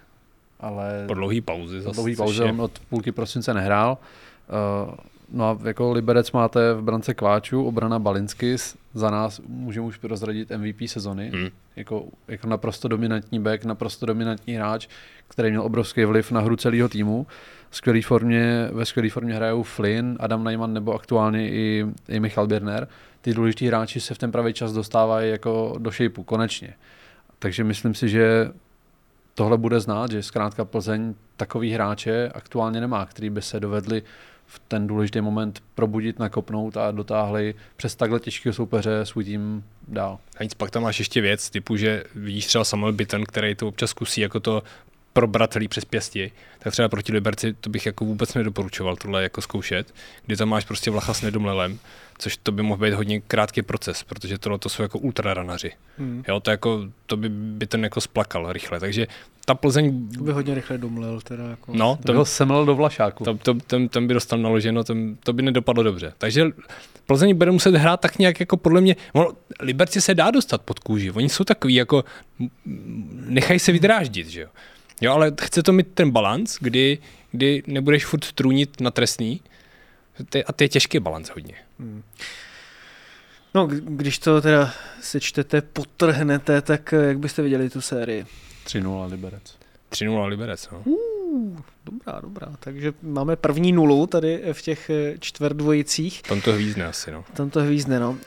ale Po dlouhý pauzy po dlouhý pauze on od půlky prosince nehrál. Uh, no a jako Liberec máte v brance Kváču, obrana Balinskis, za nás můžeme už prozradit MVP sezony. Hmm. Jako, jako naprosto dominantní back, naprosto dominantní hráč, který měl obrovský vliv na hru celého týmu. V skvělé formě, ve skvělé formě hrajou Flynn, Adam Najman nebo aktuálně i, i Michal Birner. Ty důležití hráči se v ten pravý čas dostávají jako do šejpu, konečně. Takže myslím si, že tohle bude znát, že zkrátka Plzeň takový hráče aktuálně nemá, který by se dovedli v ten důležitý moment probudit, nakopnout a dotáhli přes takhle těžkého soupeře svůj tým dál. A nic, pak tam máš ještě věc, typu, že vidíš třeba Samuel Bitten, který to občas zkusí jako to probrat celý přes pěsti, tak třeba proti Liberci to bych jako vůbec nedoporučoval tohle jako zkoušet, kdy tam máš prostě Vlacha s nedomlelem, což to by mohl být hodně krátký proces, protože tohle to jsou jako ultraranaři. Hmm. Jo, to, jako, to by, by ten jako splakal rychle, takže ta Plzeň, To by hodně rychle domlel. Teda jako. no, To byl to, semel do Vlašáku. to, to, ten, ten by dostal naloženo, ten, to by nedopadlo dobře. Takže Plzeň bude muset hrát tak nějak jako podle mě, ono, Liberci se dá dostat pod kůži, oni jsou takový jako, nechají se vydráždit, že jo. Jo, ale chce to mít ten balans, kdy, kdy nebudeš furt trůnit na trestný, Ty- a to je těžký balans hodně. No, k- když to teda sečtete, potrhnete, tak eh, jak byste viděli tu sérii? 3-0 Liberec. 3-0 Liberec, no. Dobrá, dobrá. Takže máme první nulu tady v těch eh, čtvrdvojicích. Tam to hvízdne asi, no. Tam to hvízdne, no.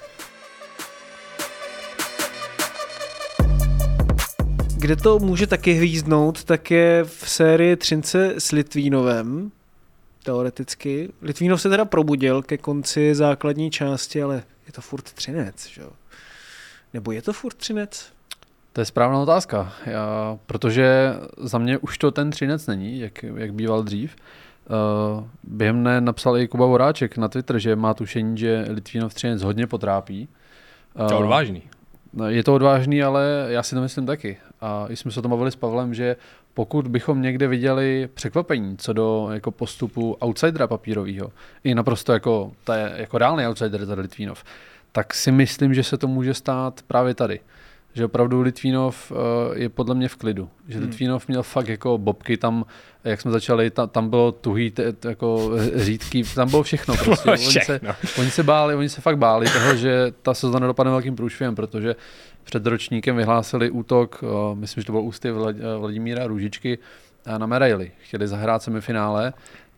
Kde to může taky hvízdnout, tak je v sérii Třince s Litvínovem, teoreticky. Litvínov se teda probudil ke konci základní části, ale je to furt Třinec, že jo? Nebo je to furt Třinec? To je správná otázka, já, protože za mě už to ten třinec není, jak, jak býval dřív. Uh, během dne napsal i Kuba Voráček na Twitter, že má tušení, že Litvínov třinec hodně potrápí. To je Eh, odvážný. No, Je to odvážný, ale já si to myslím taky. A jsme se o tom bavili s Pavlem, že pokud bychom někde viděli překvapení co do jako postupu outsidera papírového, i naprosto jako, ta je, jako reálný outsider, tady Litvínov, tak si myslím, že se to může stát právě tady. Že opravdu Litvínov uh, je podle mě v klidu. Že Hmm. Litvínov měl fakt jako bobky tam, jak jsme začali, ta, tam bylo tuhý, t, t, jako řídký, tam bylo všechno prostě. Oni se. Oni se báli, oni se fakt báli toho, že ta sezona dopadne velkým průšvihem, protože před ročníkem vyhlásili útok, eh, myslím, že to byl ústy eh, Vladimíra Růžičky eh, na medaily. Chtěli zahrát semifinále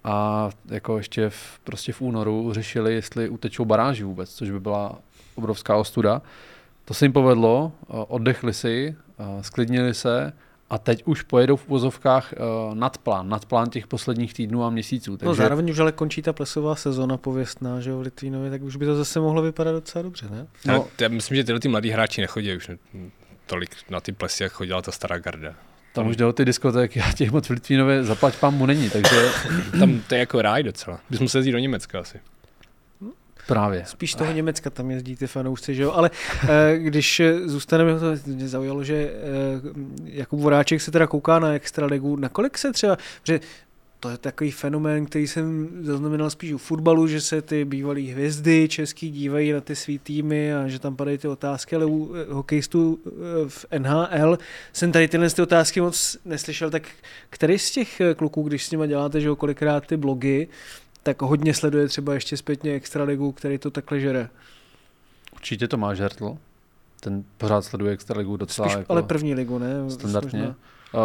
a jako ještě v, prostě v únoru řešili, jestli utečou baráži vůbec, což by byla obrovská ostuda. To se jim povedlo, eh, oddechli si, eh, sklidnili se a teď už pojedou v úvozovkách eh, nad plán, nad plán těch posledních týdnů a měsíců. No zároveň už ale končí ta plesová sezona pověstná, že jo, v Litvínově, tak už by to zase mohlo vypadat docela dobře, ne? No. No. Já myslím, že tyhle ty mladí hráči nechodí už tolik na ty plesy, jak chodila ta stará garda. Tam už jde o ty diskotéky a těch moc v Litvínově zaplať pán mu není, takže Tam to je jako ráj docela. Bys musel jít do Německa asi. Právě. Spíš toho Německa tam jezdí ty fanoušci, že jo, ale eh, když eh, zůstaneme, to mě zaujalo, že eh, Jakub Voráček se teda kouká na Extraligu, nakolik se třeba, že to je takový fenomén, který jsem zaznamenal spíš u fotbalu, že se ty bývalé hvězdy český dívají na ty svý týmy a že tam padají ty otázky, ale u hokejistů v NHL jsem tady tyhle ty otázky moc neslyšel, tak který z těch kluků, když s nima děláte, že kolikrát ty blogy, tak hodně sleduje třeba ještě zpětně Extraligu, který to takhle žere. Určitě to má žertl. Ten pořád sleduje Extraligu docela Spíš, jako ale první ligu, ne? standardně. Možná.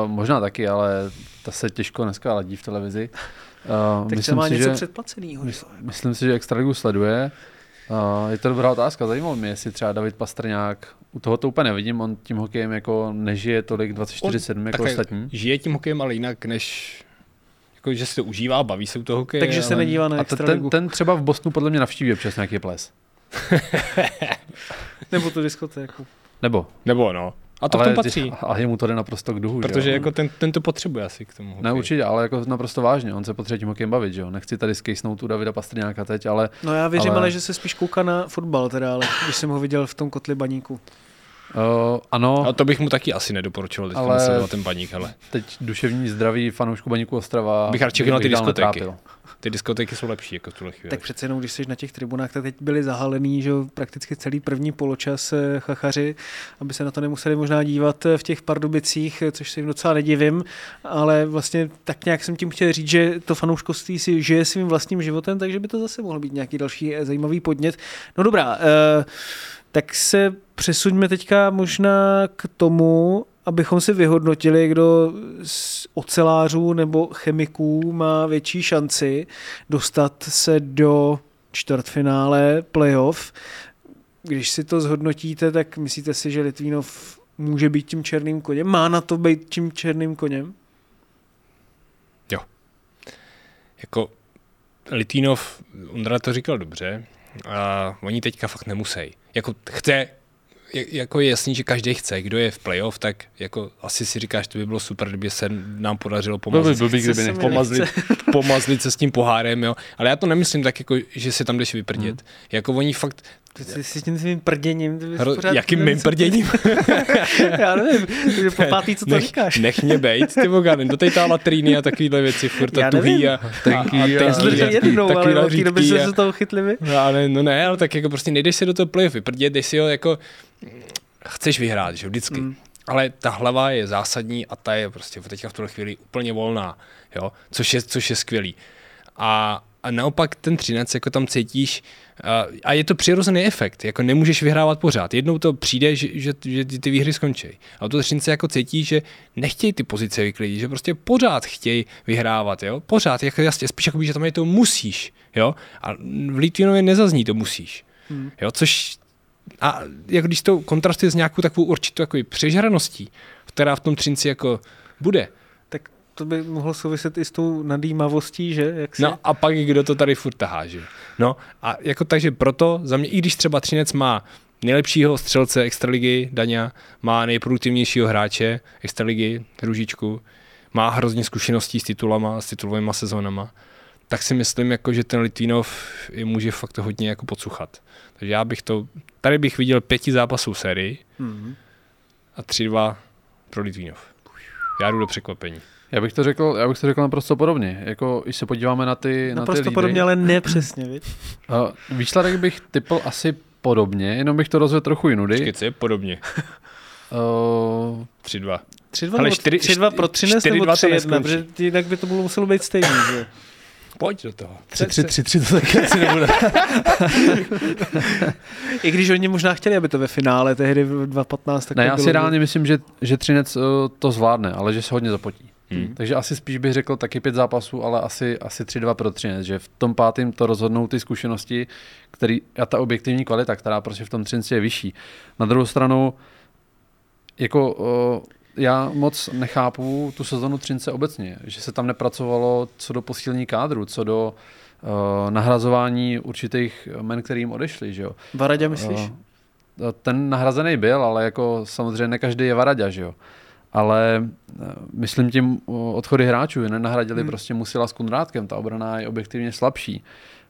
Uh, možná taky, ale ta se těžko dneska ladí v televizi. Uh, Tak třeba má něco předplacenýho. mys, myslím si, že Extraligu sleduje. Uh, je to dobrá otázka, zajímalo mě, jestli třeba David Pastrňák, u toho to úplně nevidím, on tím hokejem jako nežije tolik 24-7 jako ostatní. Žije tím hokejem, ale jinak než jako, že si to užívá, baví se u toho hokeje. Takže se ale... nedívá na A te- ten, ten třeba v Bosnu podle mě navštíví občas nějaký ples. Nebo tu diskotéku. Nebo. Nebo no. A to ale, v tom patří. A jemu to jde naprosto k duhu. že Protože jo? jako ten, ten to potřebuje asi k tomu. Ne, hokeji. určitě, ale jako naprosto vážně. On se potřebuje tím hokejem bavit, že jo. Nechci tady skejsnout tu Davida Pastrňáka teď, ale No já věřím, ale... Ale- ale že se spíš kouká na fotbal teda, ale když jsem ho viděl v tom kotli baníku. Uh, ano, A to bych mu taky asi nedoporučoval teď Ale- sledovat ten baník, ale teď duševní zdraví fanoušku Baníku Ostrava Bych radši na ty diskotéky. netrápil. ty diskotéky jsou lepší jako v tuhle chvíli. Tak přece jenom, když jsi na těch tribunách, tak teď byli zahalený, že prakticky celý první poločas eh, chachaři, aby se na to nemuseli možná dívat eh, v těch pardubicích, což se jim docela nedivím, ale vlastně tak nějak jsem tím chtěl říct, že to fanouškovství si žije svým vlastním životem, takže by to zase mohl být nějaký další zajímavý podnět. No dobrá, eh, tak se přesuňme teďka možná k tomu, abychom si vyhodnotili, kdo z ocelářů nebo chemiků má větší šanci dostat se do čtvrtfinále playoff. Když si to zhodnotíte, tak myslíte si, že Litvínov může být tím černým koněm? Má na to být tím černým koněm? Jako Litínov, Ondra to říkal dobře, a oni teďka fakt nemusí. Jako chce, jako je jasný, že každý chce, kdo je v playoff, tak jako asi si říkáš, to by bylo super, kdyby se nám podařilo Byl by pomazlit, blbý, kdyby pomazlit, pomazlit se s tím pohárem, jo. Ale já to nemyslím tak, jako, že se tam jdeš vyprdět. Hmm. Jako oni fakt, Ty jsi s tím svým prděním. Ty hro, pořád- jakým mým prděním? Já nevím, že po pátý, co to nech, říkáš. Nech mě bejt, ty vogány, do ta latríny a takovýhle věci, furt a tuhý a, Tenký a, a, a- to říkal a- jednou, ale od té doby a- se toho chytli vy. No, ale, no ne, ale tak jako prostě nejdeš si do toho playoff vyprdět, jdeš si ho jako, chceš vyhrát, že vždycky. Mm. Ale ta hlava je zásadní a ta je prostě teďka v tuhle chvíli úplně volná, jo, což je, což je skvělý. A, a naopak ten třinec jako tam cítíš, a, a je to přirozený efekt, jako nemůžeš vyhrávat pořád. Jednou to přijde, že, že, že ty, výhry skončí. A to třince jako cítí, že nechtějí ty pozice vyklidit, že prostě pořád chtějí vyhrávat, jo, pořád, jako jasně, spíš jako, že tam je to musíš, jo, a v Litvinově nezazní to musíš, hmm. jo, což a jak když to kontrastuje s nějakou takovou určitou jako přežraností, která v tom třinci jako bude, to by mohlo souviset i s tou nadýmavostí, že? Jak si... No a pak kdo to tady furt tahá, že? No a jako takže proto za mě, i když třeba Třinec má nejlepšího střelce extraligy Daňa, má nejproduktivnějšího hráče extraligy Růžičku, má hrozně zkušeností s titulama, s titulovými sezónama, tak si myslím, jako, že ten Litvínov je může fakt hodně jako podsuchat. Takže já bych to, tady bych viděl pěti zápasů sérii Mhm. a tři dva pro Litvínov. Já jdu do překvapení. Já bych to řekl, já bych to řekl naprosto podobně. Jako, když se podíváme na ty, na ty Naprosto lídry, podobně, ale nepřesně, viď? Uh, výsledek bych typl asi podobně, jenom bych to rozvedl trochu jinudy. Počkej, co je podobně? Uh, 3-2. 3-2, Ale nebo čtyři- 3-2 pro Třinec čtyři- nebo dva to 3-1, neskončí. protože jinak by to bylo muselo být stejný, že? Pojď do toho. 3-3-3-3 to taky asi nebude. I když oni možná chtěli, aby to ve finále tehdy v 2.15 tak Ne, to já si reálně myslím, že, že Třinec uh, to zvládne, ale že se hodně zapotí. Hmm. Takže asi spíš bych řekl taky pět zápasů, ale asi, asi 3-2 pro Třinec, že v tom pátém to rozhodnou ty zkušenosti který, a ta objektivní kvalita, která prostě v tom Třinci je vyšší. Na druhou stranu, jako uh, já moc nechápu tu sezonu Třince obecně, že se tam nepracovalo co do posílení kádru, co do uh, nahrazování určitých men, kterým odešli, že jo. Varadě myslíš? Uh, ten nahrazený byl, ale jako samozřejmě ne každý je Varaďa, že jo. Ale eh, myslím tím uh, odchody hráčů, je nenahradili hmm. prostě Musila s Kundrátkem, ta obrana je objektivně slabší.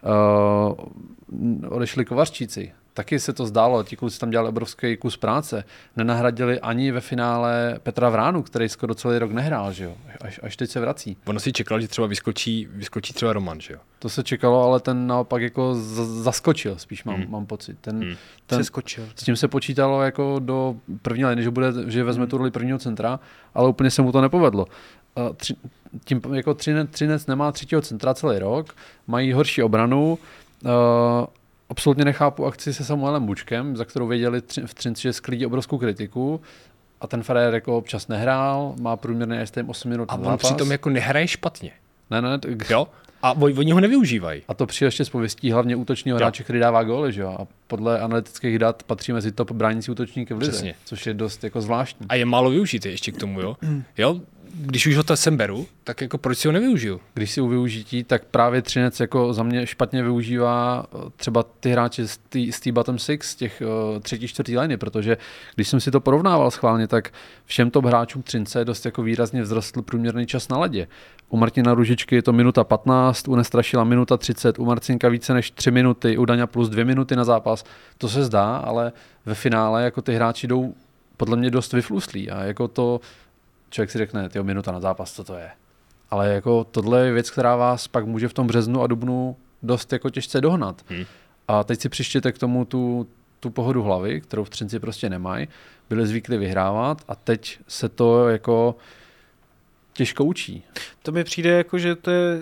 Uh, odešli Kovařčíci, taky se to zdálo, ti kluci tam dělali obrovský kus práce. Nenahradili ani ve finále Petra Vránu, který skoro celý rok nehrál, že jo? Až, až teď se vrací. Ono si čekal, že třeba vyskočí, vyskočí třeba Roman, že jo? To se čekalo, ale ten naopak jako z- zaskočil, spíš mám, hmm. mám pocit. Ten, hmm. ten, skočil. s tím se počítalo jako do první liny, že, bude, že vezme tu roli prvního centra, ale úplně se mu to nepovedlo. A Tři, tím jako Třinec, Třinec nemá třetího centra celý rok, mají horší obranu, uh, absolutně nechápu akci se Samuelem Bučkem, za kterou věděli tři- v Třinci, že sklidí obrovskou kritiku a ten Ferrer jako občas nehrál, má průměrný time 8 minut A on zápas. přitom jako nehraje špatně, Ne, ne, t- jo? A oni, ho nevyužívají. a to přijde ještě z pověstí hlavně útočního hráče, který dává góly, že jo? A podle analytických dat patří mezi top bránící útočníky v lize, Přesně. což je dost jako zvláštní. A je málo využitý ještě k tomu, jo? Jo, když už ho to sem beru, tak jako proč si ho nevyužiju? Když si u využití, tak právě Třinec jako za mě špatně využívá eh, třeba ty hráče z té bottom six, z těch uh, třetí, čtvrtý liney, protože když jsem si to porovnával schválně, tak všem top hráčům Třince dost jako výrazně vzrostl průměrný čas na ledě. U Martina Ružičky je to minuta 15, u Nestrašila minuta 30, u Marcinka více než 3 minuty, u Daňa plus 2 minuty na zápas. To se zdá, ale ve finále jako ty hráči jdou podle mě dost vyfluslí a jako to člověk si řekne, ty minuta na zápas, co to je. Ale jako tohle je věc, která vás pak může v tom březnu a dubnu dost jako těžce dohnat. Hmm. A teď si přištěte k tomu tu, tu pohodu hlavy, kterou v Třinci prostě nemají. Byli zvyklí vyhrávat a teď se to jako těžko učí. To mi přijde jako, že to je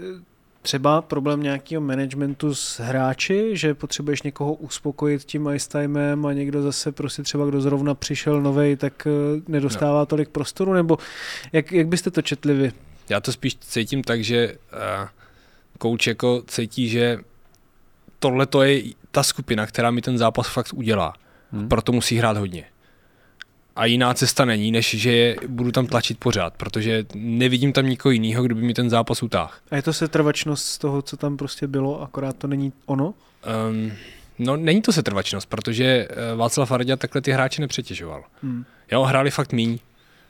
třeba problém nějakého managementu s hráči, že potřebuješ někoho uspokojit tím ice timem a někdo zase prostě třeba, kdo zrovna přišel novej, tak eh, nedostává no. tolik prostoru, nebo jak, jak byste to četli vy? Já to spíš cítím tak, že uh, kouč jako cítí, že tohle to je ta skupina, která mi ten zápas fakt udělá. Hmm. Proto musí hrát hodně. A jiná cesta není, než že je budu tam tlačit pořád, protože nevidím tam nikoho jiného, kdo by mi ten zápas utáhl. A je to setrvačnost z toho, co tam prostě bylo, akorát to není ono? Um, no, není to setrvačnost, protože uh, Václav Arďa takhle ty hráče nepřetěžoval. Hmm. Jo, hráli fakt míň.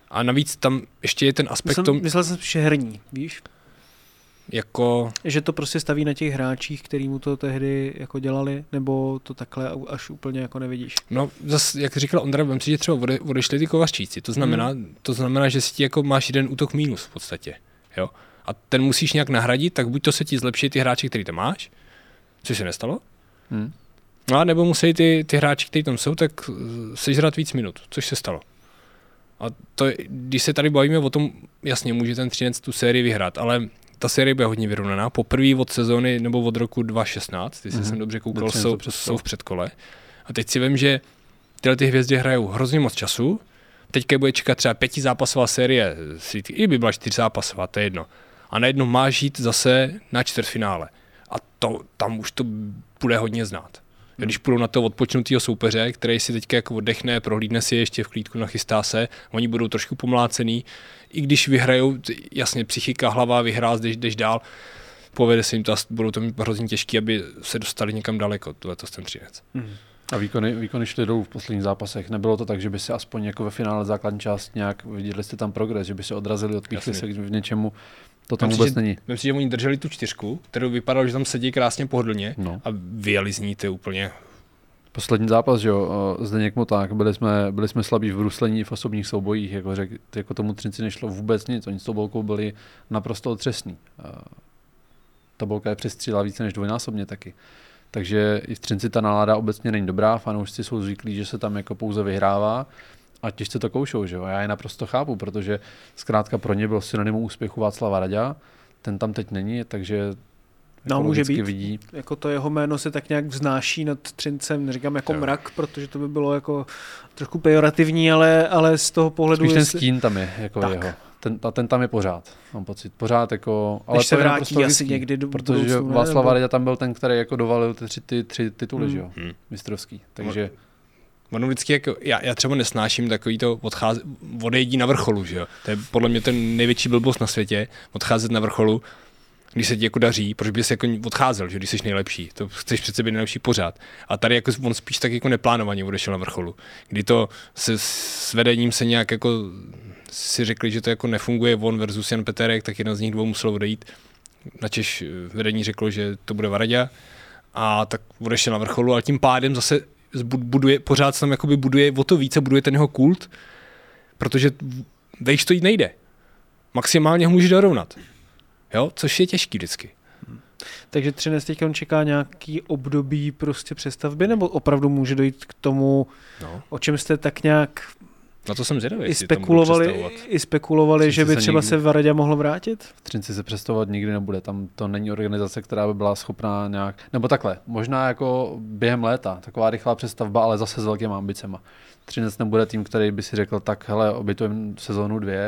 A navíc tam ještě je ten aspekt Myslel, tom, myslel jsem spíše herní, víš? Jako Že to prostě staví na těch hráčích, který mu to tehdy jako dělali, nebo to takhle až úplně jako nevidíš? No, zas, jak říkal Ondra, vem si, že třeba ode, odešli ty kovařčíci. To znamená, hmm. to znamená, že si ti jako máš jeden útok mínus v podstatě. Jo? A ten musíš nějak nahradit, tak buď to se ti zlepší ty hráči, který tam máš, což se nestalo, Hmm. no a nebo musí ty, ty hráči, kteří tam jsou, tak eh, sežrat víc minut, což se stalo. A to, když se tady bavíme o tom, jasně, může ten Třinec tu sérii vyhrát, ale ta série bude hodně vyrovnaná. Poprvé od sezóny nebo od roku 2016, jestli Mhm. mm-hmm. jsem dobře koukal, Třinec jsou, jsou v předkole. A teď si vím, že tyhle ty hvězdy hrajou hrozně moc času. Teďka bude čekat třeba pětizápasová série, i by byla čtyřzápasová, to je jedno. A najednou máš jít zase na čtvrtfinále. A to, tam už to bude hodně znát. Když půjdou na to odpočnutého soupeře, který si teďka jako oddechne, prohlídne si je ještě v klídku, nachystá se, oni budou trošku pomlácený, i když vyhrajou, jasně psychika, hlava, vyhrál, jdeš, jdeš dál, povede se jim to a budou to mít hrozně těžké, aby se dostali někam daleko, tohle to ten třinec. A výkony, výkony šly dolů v posledních zápasech. Nebylo to tak, že by se aspoň jako ve finále základní část nějak, viděli jste tam progres, že by se odrazili, se Jasně. v něčemu. To tam vůbec není. Myslím si, že oni drželi tu čtyřku, kterou vypadalo, že tam sedí krásně pohodlně No. a vyjeli z ní je úplně Poslední zápas, že jo, Zdeněk Moták, byli jsme, byli jsme slabí v bruslení v osobních soubojích, jako, řek, jako tomu Třinci nešlo vůbec nic, oni s tou bolkou byli naprosto otřesní. Ta bolka je přestříla více než dvojnásobně taky. Takže i v Třinci ta nálada obecně není dobrá, fanoušci jsou zvyklí, že se tam jako pouze vyhrává a těžce to koušou, že jo. A já je naprosto chápu, protože zkrátka pro ně byl synonymum úspěchu Václava Raďa, ten tam teď není, takže No, může být. vidí, Jako to jeho jméno se tak nějak vznáší nad Třincem, neříkám jako Jo. mrak, protože to by bylo jako trošku pejorativní, ale, ale z toho pohledu... Spíš ten jestli- stín tam je, jako Tak. jeho. Ten, a ten tam je pořád, mám pocit. Pořád jako... Ale Než to se je vrátí naprosto asi logický, někdy do Protože budoucnu? Václav Nebo- Varda tam byl ten, který jako dovalil ty tři, ty, tři tituly, Hmm. že jo? Hmm. Mistrovský. Takže Ono vždycky jako, já, já třeba nesnáším takový to odcháze, odejdí na vrcholu, že jo. To je podle mě ten největší blbost na světě, odcházet na vrcholu, když se ti jako daří, proč bys jako odcházel, že když jsi nejlepší, to chceš přece být nejlepší pořád. A tady jako on spíš tak jako neplánovaně odešel na vrcholu, kdy to se s vedením se nějak jako si řekli, že to jako nefunguje on versus Jan Peterek, tak jeden z nich dvou musel odejít. Načež vedení řeklo, že to bude Varadě a tak odešel na vrcholu, ale tím pádem zase buduje, pořád se tam jakoby buduje o to více, buduje ten jeho kult, protože vejš to jít nejde. Maximálně ho můžeš dorovnat. Jo, což je těžký vždycky. Takže Třinec teď on čeká nějaký období prostě přestavby, nebo opravdu může dojít k tomu, No. o čem jste tak nějak Na to jsem zvědavý. i spekulovali, i spekulovali že by se třeba nikdy- se Varadě mohlo vrátit? V Třinci se přestavovat nikdy nebude. Tam to není organizace, která by byla schopná nějak... Nebo takhle, možná jako během léta, taková rychlá přestavba, ale zase s velkými ambicema. Třinec nebude tým, který by si řekl, tak hele, obytujeme sezónu dvě,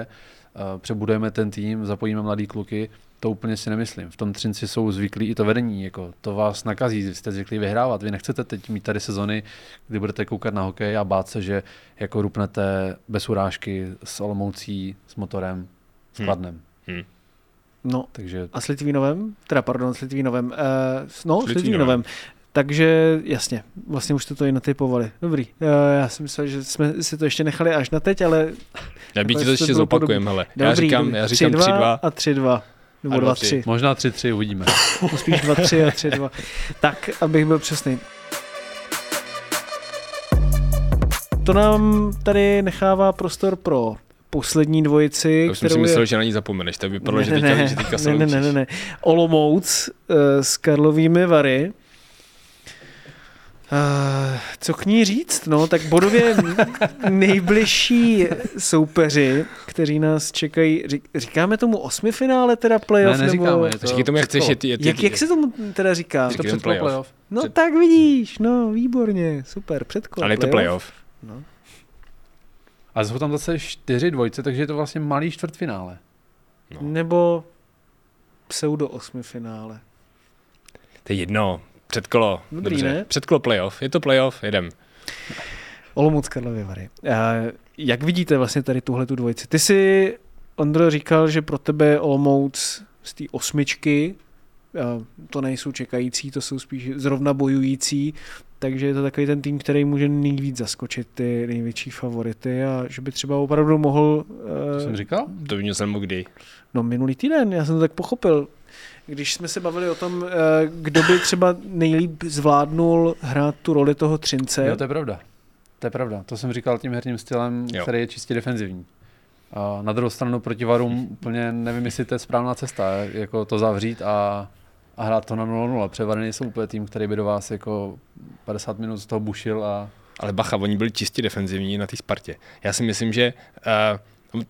eh, přebudujeme ten tým, zapojíme mladý kluky, to úplně si nemyslím. V tom Třinci jsou zvyklí i to vedení, jako to vás nakazí, jste zvyklí vyhrávat. Vy nechcete teď mít tady sezony, kdy budete koukat na hokej a bát se, že jako rupnete bez urážky s Olomoucí, s motorem, s Hmm. Kladnem. No Takže a s Litvínovem? Teda pardon, s Litvínovem. Uh, no, s S Litvínovem. Takže jasně, vlastně už jste to i natypovali. Dobrý. Uh, já si myslel, že jsme si to ještě nechali až na teď, ale Já bych ti to ještě to bylo zopakujem, hele. Já říkám, já říkám 3-2 3-2. a 3-2. Nebo A 2-3. možná 3-3 uvidíme. No, spíš 2-3 a 3-2. Tak, abych byl přesný. To nám tady nechává prostor pro poslední dvojici, Já už jsem si myslel, je... že na ní zapomeneš, tak vypadalo, ne, že ne, teďka, ne, že teďka se ne, ne, ne, ne, ne. Olomouc uh, s Karlovými Vary. Uh, co k ní říct? No, tak bodově nejbližší soupeři, kteří nás čekají, řík, říkáme tomu osmifinále teda playoff? Ne, neříkáme, nebo... to Říkej tomu, jak chceš, je, je, Jak, jak se tomu teda říká? To předkolo playoff. playoff. No před- tak vidíš, no výborně, super, předkolo. Ale je to playoff. A jsou tam zase čtyři dvojce, takže je to vlastně malý čtvrtfinále. No. Nebo pseudo osmifinále. To je jedno. Předkolo. Dobrý, Dobře. ne? Předkolo playoff. Je to playoff, jedem. Olomouc Karlovy Vary. A jak vidíte vlastně tady tuhle tu dvojici? Ty si, Ondro, říkal, že pro tebe Olomouc z té osmičky, a to nejsou čekající, to jsou spíš zrovna bojující, takže je to takový ten tým, který může nejvíc zaskočit ty největší favority a že by třeba opravdu mohl... To jsem Uh, říkal? To by měl jsem kdy. no minulý týden, já jsem to tak pochopil. Když jsme se bavili o tom, eh, kdo by třeba nejlíp zvládnul hrát tu roli toho Třince, Jo, to je pravda. To je pravda. To jsem říkal tím herním stylem, Jo. který je čistě defenzivní. A na druhou stranu proti varům úplně nevím, jestli to je správná cesta, jako to zavřít a, a hrát to na 0-0. Převary nejsou úplně tým, který by do vás jako 50 minut z toho bušil a Ale bacha, oni byli čistě defenzivní na té Spartě. Já si myslím, že uh,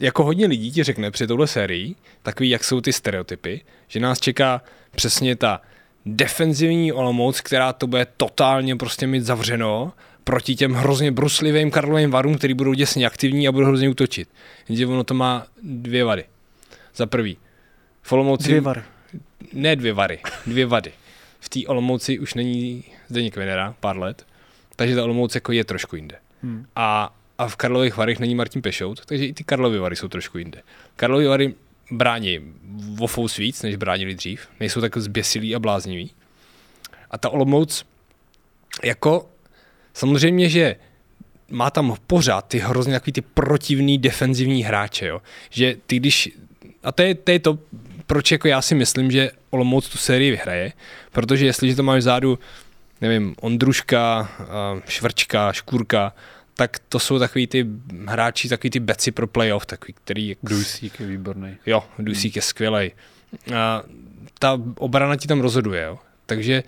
jako hodně lidí ti řekne při touhle sérii, takový, jak jsou ty stereotypy, že nás čeká přesně ta defenzivní Olomouc, která to bude totálně prostě mít zavřeno proti těm hrozně bruslivým Karlovým varům, který budou děsně aktivní a budou hrozně útočit. Jenže ono to má dvě vady. Za prvý, v Olomouci... dvě var. Ne dvě vary, dvě vady. V té Olomouci už není Zdeněk Venera, pár let, takže ta Olomouc jako je trošku jinde. Hmm. A, a v Karlových Varech není Martin Pešout, takže i ty Karlovy Vary jsou trošku jinde. Karlovy Vary brání o fous víc, než bránili dřív. Nejsou tak zběsilí a bláznivý. A ta Olomouc, jako samozřejmě, že má tam pořád ty hrozně takový ty protivný defenzivní hráče, jo. Že ty když, a to je, to je to, proč jako já si myslím, že Olomouc tu sérii vyhraje, protože jestliže to máš vzadu, nevím, Ondruška, Švrčka, Škůrka, tak to jsou takový ty hráči, takový ty beci pro playoff, takový, který Dusík je výborný. Jo, Dusík je skvělej. A ta obrana ti tam rozhoduje, jo. Takže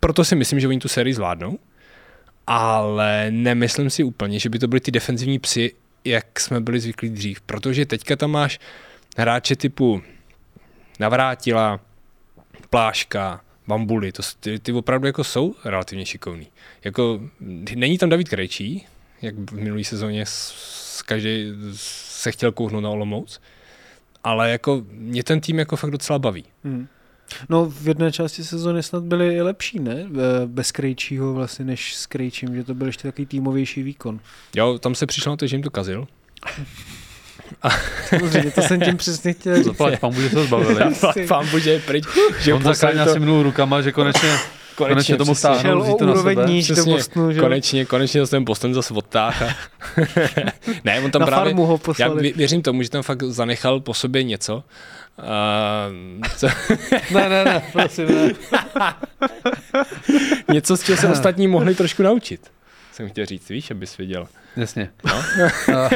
proto si myslím, že oni tu sérii zvládnou, ale nemyslím si úplně, že by to byly ty defenzivní psy, jak jsme byli zvyklí dřív, protože teďka tam máš hráče typu Navrátila, Pláška, Bambuly, to, ty, ty opravdu jako jsou relativně šikovný. Jako, není tam David Krejčí, jak v minulé sezóně s, s každý se chtěl kouhnout na Olomouc, ale jako mě ten tým jako fakt docela baví. Hmm. No v jedné části sezóny snad byly i lepší, ne? Bez Krejčího vlastně než s Krejčím, že to byl ještě takový týmovější výkon. Jo, tam se přišlo na to, že jim to kazil. Samozřejmě, to jsem tím přesně chtěl říct. Zaplať pambu, že se zbavili. Pán bože je pryč, že On Zachráňa to, si minul rukama, že konečně, konečně tomu přesně. stáhnou, vzít to na sebe. níž do Přesně, Bostonu, že konečně, konečně se ten Boston zase odtáhl. a- ne, on tam Na právě, farmu ho já poslali. vě- věřím tomu, že tam fakt zanechal po sobě něco A, co, Ne, ne, ne, prosím, ne. něco, z čeho se ostatní mohli trošku naučit. Jsem chtěl říct, víš, abys věděl. Jasně. No. A-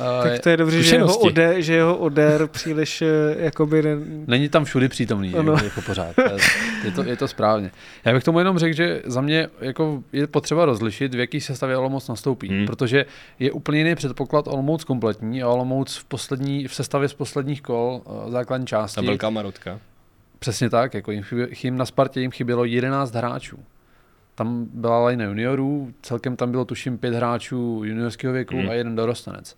a- Tak to je dobře, že jeho, ode, že jeho odér příliš eh, jakoby ne, Není tam všudy přítomný, Ano. jako, pořád. Je- to, je to správně. Já bych tomu jenom řekl, že za mě jako je potřeba rozlišit, v jaký sestavě Olomouc nastoupí, Hmm. hmm. protože je úplně jiný předpoklad Olomouc kompletní a Olomouc v, poslední, v sestavě z posledních kol eh, základní části. Ta velká marotka. Přesně tak, jako jim, chybě, jim na Spartě jim chybělo 11 hráčů. Tam byla lajna juniorů, celkem tam bylo tuším pět hráčů juniorského věku hmm. a jeden dorostanec.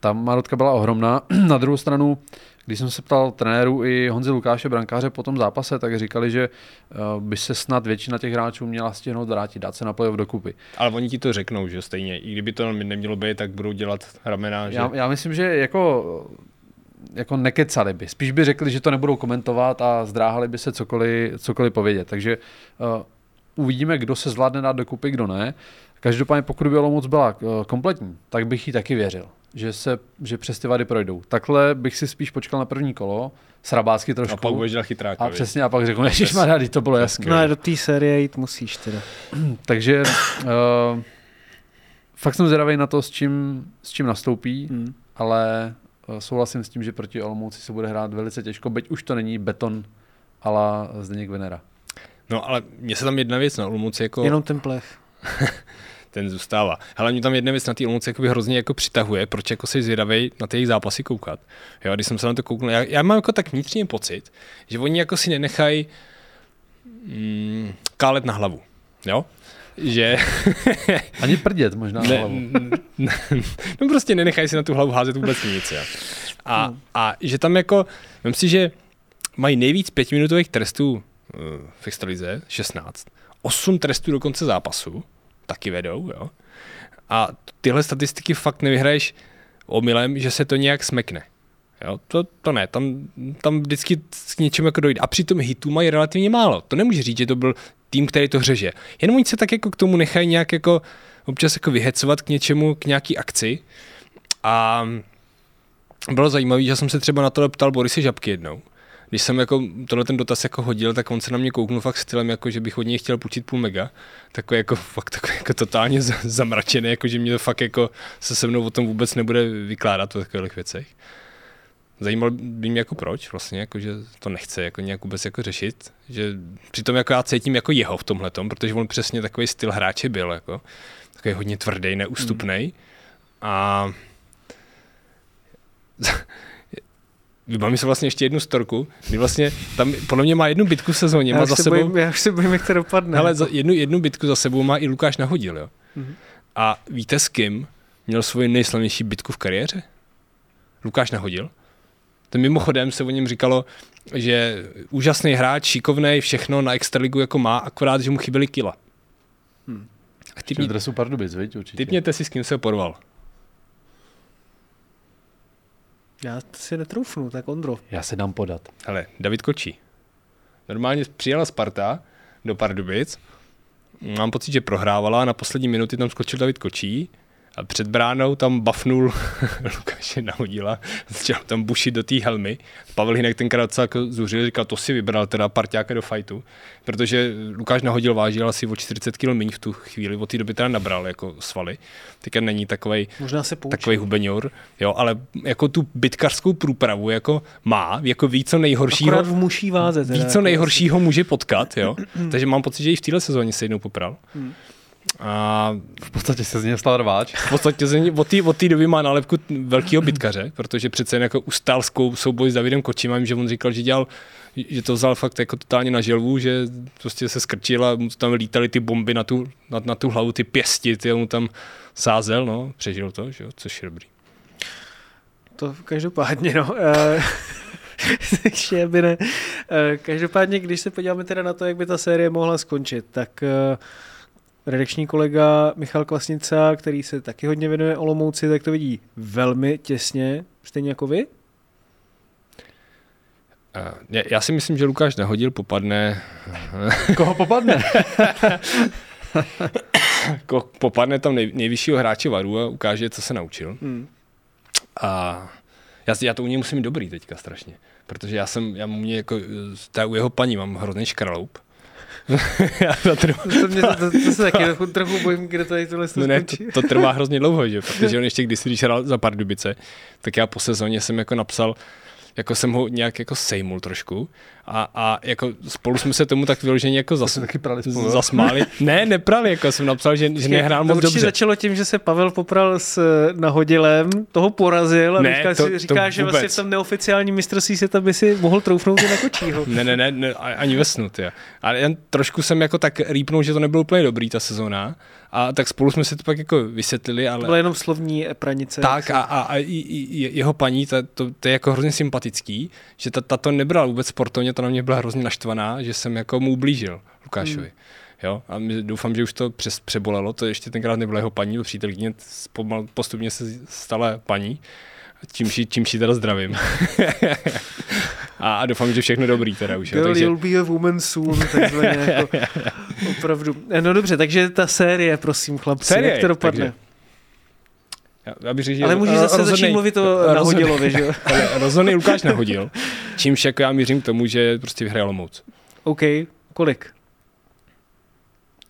Ta marotka byla ohromná. na druhou stranu, když jsem se ptal trenéru i Honzi Lukáše Brankáře po tom zápase, tak říkali, že uh, by se snad většina těch hráčů měla stihnout vrátit, dát se na playoff dokupy. Ale oni ti to řeknou, že stejně. I kdyby to nemělo být, tak budou dělat ramena, že... Já, já myslím, že jako jako nekecali by. Spíš by řekli, že to nebudou komentovat a zdráhali by se cokoliv, cokoliv povědět. Takže uh, uvidíme, kdo se zvládne dát dokupy, kdo ne. Každopádně pokud by Olomouc byla uh, kompletní, tak bych jí taky věřil, že, se, že přes ty vady projdou. Takhle bych si spíš počkal na první kolo, srabácky a trošku. pak budeš dělat chytráka. a přesně, a pak řeknu, ježiš, to bylo jasné. No a do té série jít musíš teda. Takže uh, fakt jsem zvědavý na to, s čím, s čím nastoupí, Hmm. ale uh, souhlasím s tím, že proti Olomouci se bude hrát velice těžko, byť už to není beton ala Zdeněk Venera. No ale mně se tam jedna věc na Olomouci jako... Jenom ten plech. ten zůstává. Ale mě tam jedna věc na té Olomouci jakoby hrozně jako přitahuje, proč jako si zvědavej na ty jejich zápasy koukat. Jo, když jsem se na to kouknul, já, já mám jako tak vnitřní pocit, že oni jako si nenechají mm, kálet na hlavu. Jo? Že Ani prdět možná na ne, hlavu. ne, no prostě nenechají si na tu hlavu házet vůbec nic. Jo. A, a že tam jako, myslím si, že mají nejvíc pětiminutových trestů v extralize, 16, 8 trestů do konce zápasu, taky vedou, jo. A tyhle statistiky fakt nevyhraješ omylem, že se to nějak smekne. Jo, to, to ne, tam, tam vždycky k něčemu jako dojde. A přitom hitů mají relativně málo. To nemůže říct, že to byl tým, který to hřeže. Jenom oni se tak jako k tomu nechají nějak jako občas jako vyhecovat k něčemu, k nějaký akci. A bylo zajímavé, že jsem se třeba na to ptal Borisy Žabky jednou. Když jsem jako tohle ten dotaz jako hodil, tak on se na mě kouknul fakt stylem, jako že bych od něj chtěl půjčit půl mega. Takový jako fakt takový jako totálně zamračený, jako že mě to fakt jako se se mnou o tom vůbec nebude vykládat o takových věcech. Zajímalo by mě jako proč vlastně, jako že to nechce jako nějak vůbec jako řešit, že přitom jako já cítím jako jeho v tomhle protože on přesně takový styl hráče byl, jako takový hodně tvrdý, neústupný a Vybavím se vlastně ještě jednu storku, kdy vlastně tam podle mě má jednu bitku v sezóně, Já má už, za se sebou, bojím, já už se bojím, jak to dopadne. hele, za jednu, jednu bitku za sebou má i Lukáš Nahodil, jo. Mhm. A víte s kým měl svoji nejslavnější bitku v kariéře? Lukáš Nahodil. To mimochodem se o něm říkalo, že úžasný hráč, šikovný, všechno na extraligu jako má, akorát, že mu chyběly kila. Hmm. Typně, dresu Pardubic, viď, určitě. typněte si, s kým se porval. Já si netroufnu, tak Ondro. Já se dám podat. Hele, David Kočí. Normálně přijela Sparta do Pardubic. Mám pocit, že prohrávala a na poslední minuty tam skočil David Kočí a před bránou tam bafnul Lukáše Nahodila, začal tam bušit do té helmy. Pavel Hinek tenkrát docela jako zuřil, říkal, to si vybral teda parťáka do fajtu, protože Lukáš Nahodil vážil asi o 40 kg méně v tu chvíli, od té doby teda nabral jako svaly. Teďka není takovej, Možná se takový hubeňur, jo, ale jako tu bitkařskou průpravu jako má, jako ví, co nejhoršího, Akorát v muší váze. Teda, ví, co jako nejhoršího může potkat, jo. Takže mám pocit, že i v téhle sezóně se jednou popral. Hmm. A V podstatě se z něj stal rváč. v podstatě ze ní- od té od doby má nálepku velkého bitkaře, protože přece jen jako ustál souboj s Davidem Kočím, vím, že on říkal, že dělal že to vzal fakt jako totálně na želvu, že prostě se skrčil a mu tam lítaly ty bomby na tu, na, na tu hlavu, ty pěsti, ty mu tam sázel, no, přežil to, že jo, což je dobrý. To každopádně, no. eh, Takže by ne. Eh, Každopádně, když se podíváme teda na to, jak by ta série mohla skončit, tak eh, redakční kolega Michal Klasnica, který se taky hodně věnuje Olomouci, tak to vidí velmi těsně, stejně jako vy. Uh, já- si myslím, že Lukáš Nahodil popadne Koho popadne? Ko- popadne tam nej, nejvyššího hráče varu a ukáže, co se naučil. Hmm. A Já, já to u něj musím mít dobrý teďka strašně, protože já jsem, já mě jako, ta, u jeho paní mám hrozný škraloup. já to, trvá, To, mě, to, to, se taky trochu, trochu bojím, kde tady tohle no ne, to, to, trvá hrozně dlouho, že? protože on ještě když když hrál za Pardubice, tak já po sezóně jsem jako napsal, jako jsem ho nějak jako sejmul trošku a, a jako spolu jsme se tomu tak vyloženě jako zas, taky prali spolu, zasmáli. Ne, neprali, jako jsem napsal, že, že nehrál to moc dobře. začalo tím, že se Pavel popral s eh, nahodilem, toho porazil a Ne, teďka to- si to říká, že vlastně v tom neoficiálním mistrovství se tam by si mohl troufnout i na kočího. Ne, ne, ne, ne ani ve snu. Ale jen trošku jsem jako tak rýpnul, že to nebylo úplně dobrý ta sezóna. A tak spolu jsme si to pak jako vysvětlili, ale... To byla jenom slovní pranice. Tak a, a, a i, i, jeho paní, ta, to, to, je jako hrozně sympatický, že ta, ta to nebrala vůbec sportovně, ta na mě byla hrozně naštvaná, že jsem jako mu ublížil Lukášovi. Hmm. Jo, a doufám, že už to přes, přebolelo, to ještě tenkrát nebyla jeho paní, byl přítelkyně, pomal, postupně se stala paní, čímž, ji- čímž ji teda zdravím. a, a doufám, že všechno dobrý teda už. Jo, Girl, takže, you'll be a woman soon, takzvaně jako, opravdu. No dobře, takže ta série, prosím chlapci, Série, jak to dopadne? takže- já, já bych že Ale můžeš zase rozhodnej- začít mluvit o Nahodilovi, že jo? Ale rozhodný Lukáš nahodil, čímž jako já mířím k tomu, že prostě vyhraje Olomouc. OK, kolik?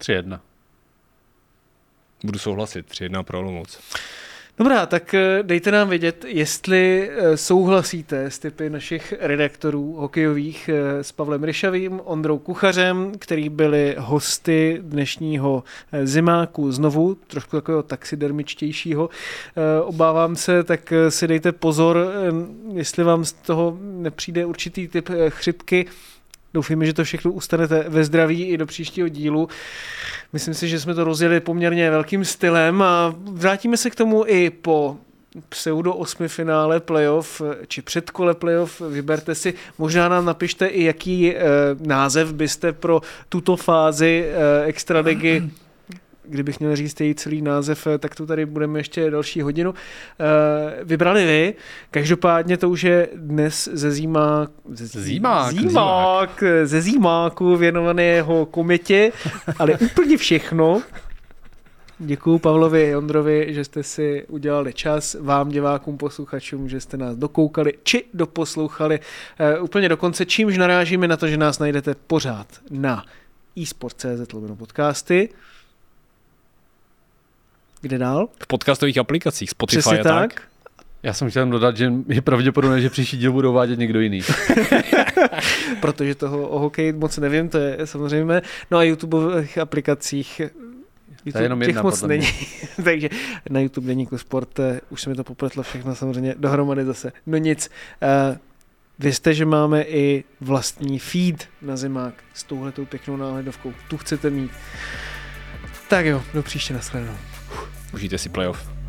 3-1. Budu souhlasit, 3-1 pro Olomouc. Dobrá, tak eh, dejte nám vědět, jestli eh, souhlasíte s typy našich redaktorů hokejových eh, s Pavlem Ryšavým, Ondrou Kuchařem, který byli hosty dnešního zimáku znovu, trošku takového taxidermičtějšího. Obávám se, tak si dejte pozor, jestli vám z toho nepřijde určitý typ chřipky. Doufíme, že to všechno ustanete ve zdraví i do příštího dílu. Myslím si, že jsme to rozjeli poměrně velkým stylem a vrátíme se k tomu i po pseudo osmi finále playoff, či předkole playoff, vyberte si, možná nám napište i jaký e, název byste pro tuto fázi e, extraligy kdybych měl říct její celý název, eh, tak tu tady budeme ještě další hodinu. E, vybrali vy, každopádně to už je dnes ze zímá... Ze Zímák. Zímák, ze zímáku věnovaný jeho kometě, ale úplně všechno. Děkuju Pavlovi Ondrovi, že jste si udělali čas, vám divákům, posluchačům, že jste nás dokoukali či doposlouchali e, úplně do konce, čímž narážíme na to, že nás najdete pořád na eSport.cz podcasty. Kde dál? V podcastových aplikacích, Spotify Přesně a tak. tak. Já jsem chtěl dodat, že je pravděpodobné, že příští díl budou vádět někdo jiný. protože toho o hokeji moc nevím, to je samozřejmě. No a YouTubeových aplikacích YouTube, jenom těch jedna, moc podle není. Takže na YouTube Deníku Sport, eh, už se mi to popletlo všechno samozřejmě dohromady zase. No nic, uh, vězte, že máme i vlastní feed na zimák s touhletou pěknou náhledovkou. Tu chcete mít. Tak jo, do příště nashledanou. Užijte si playoff.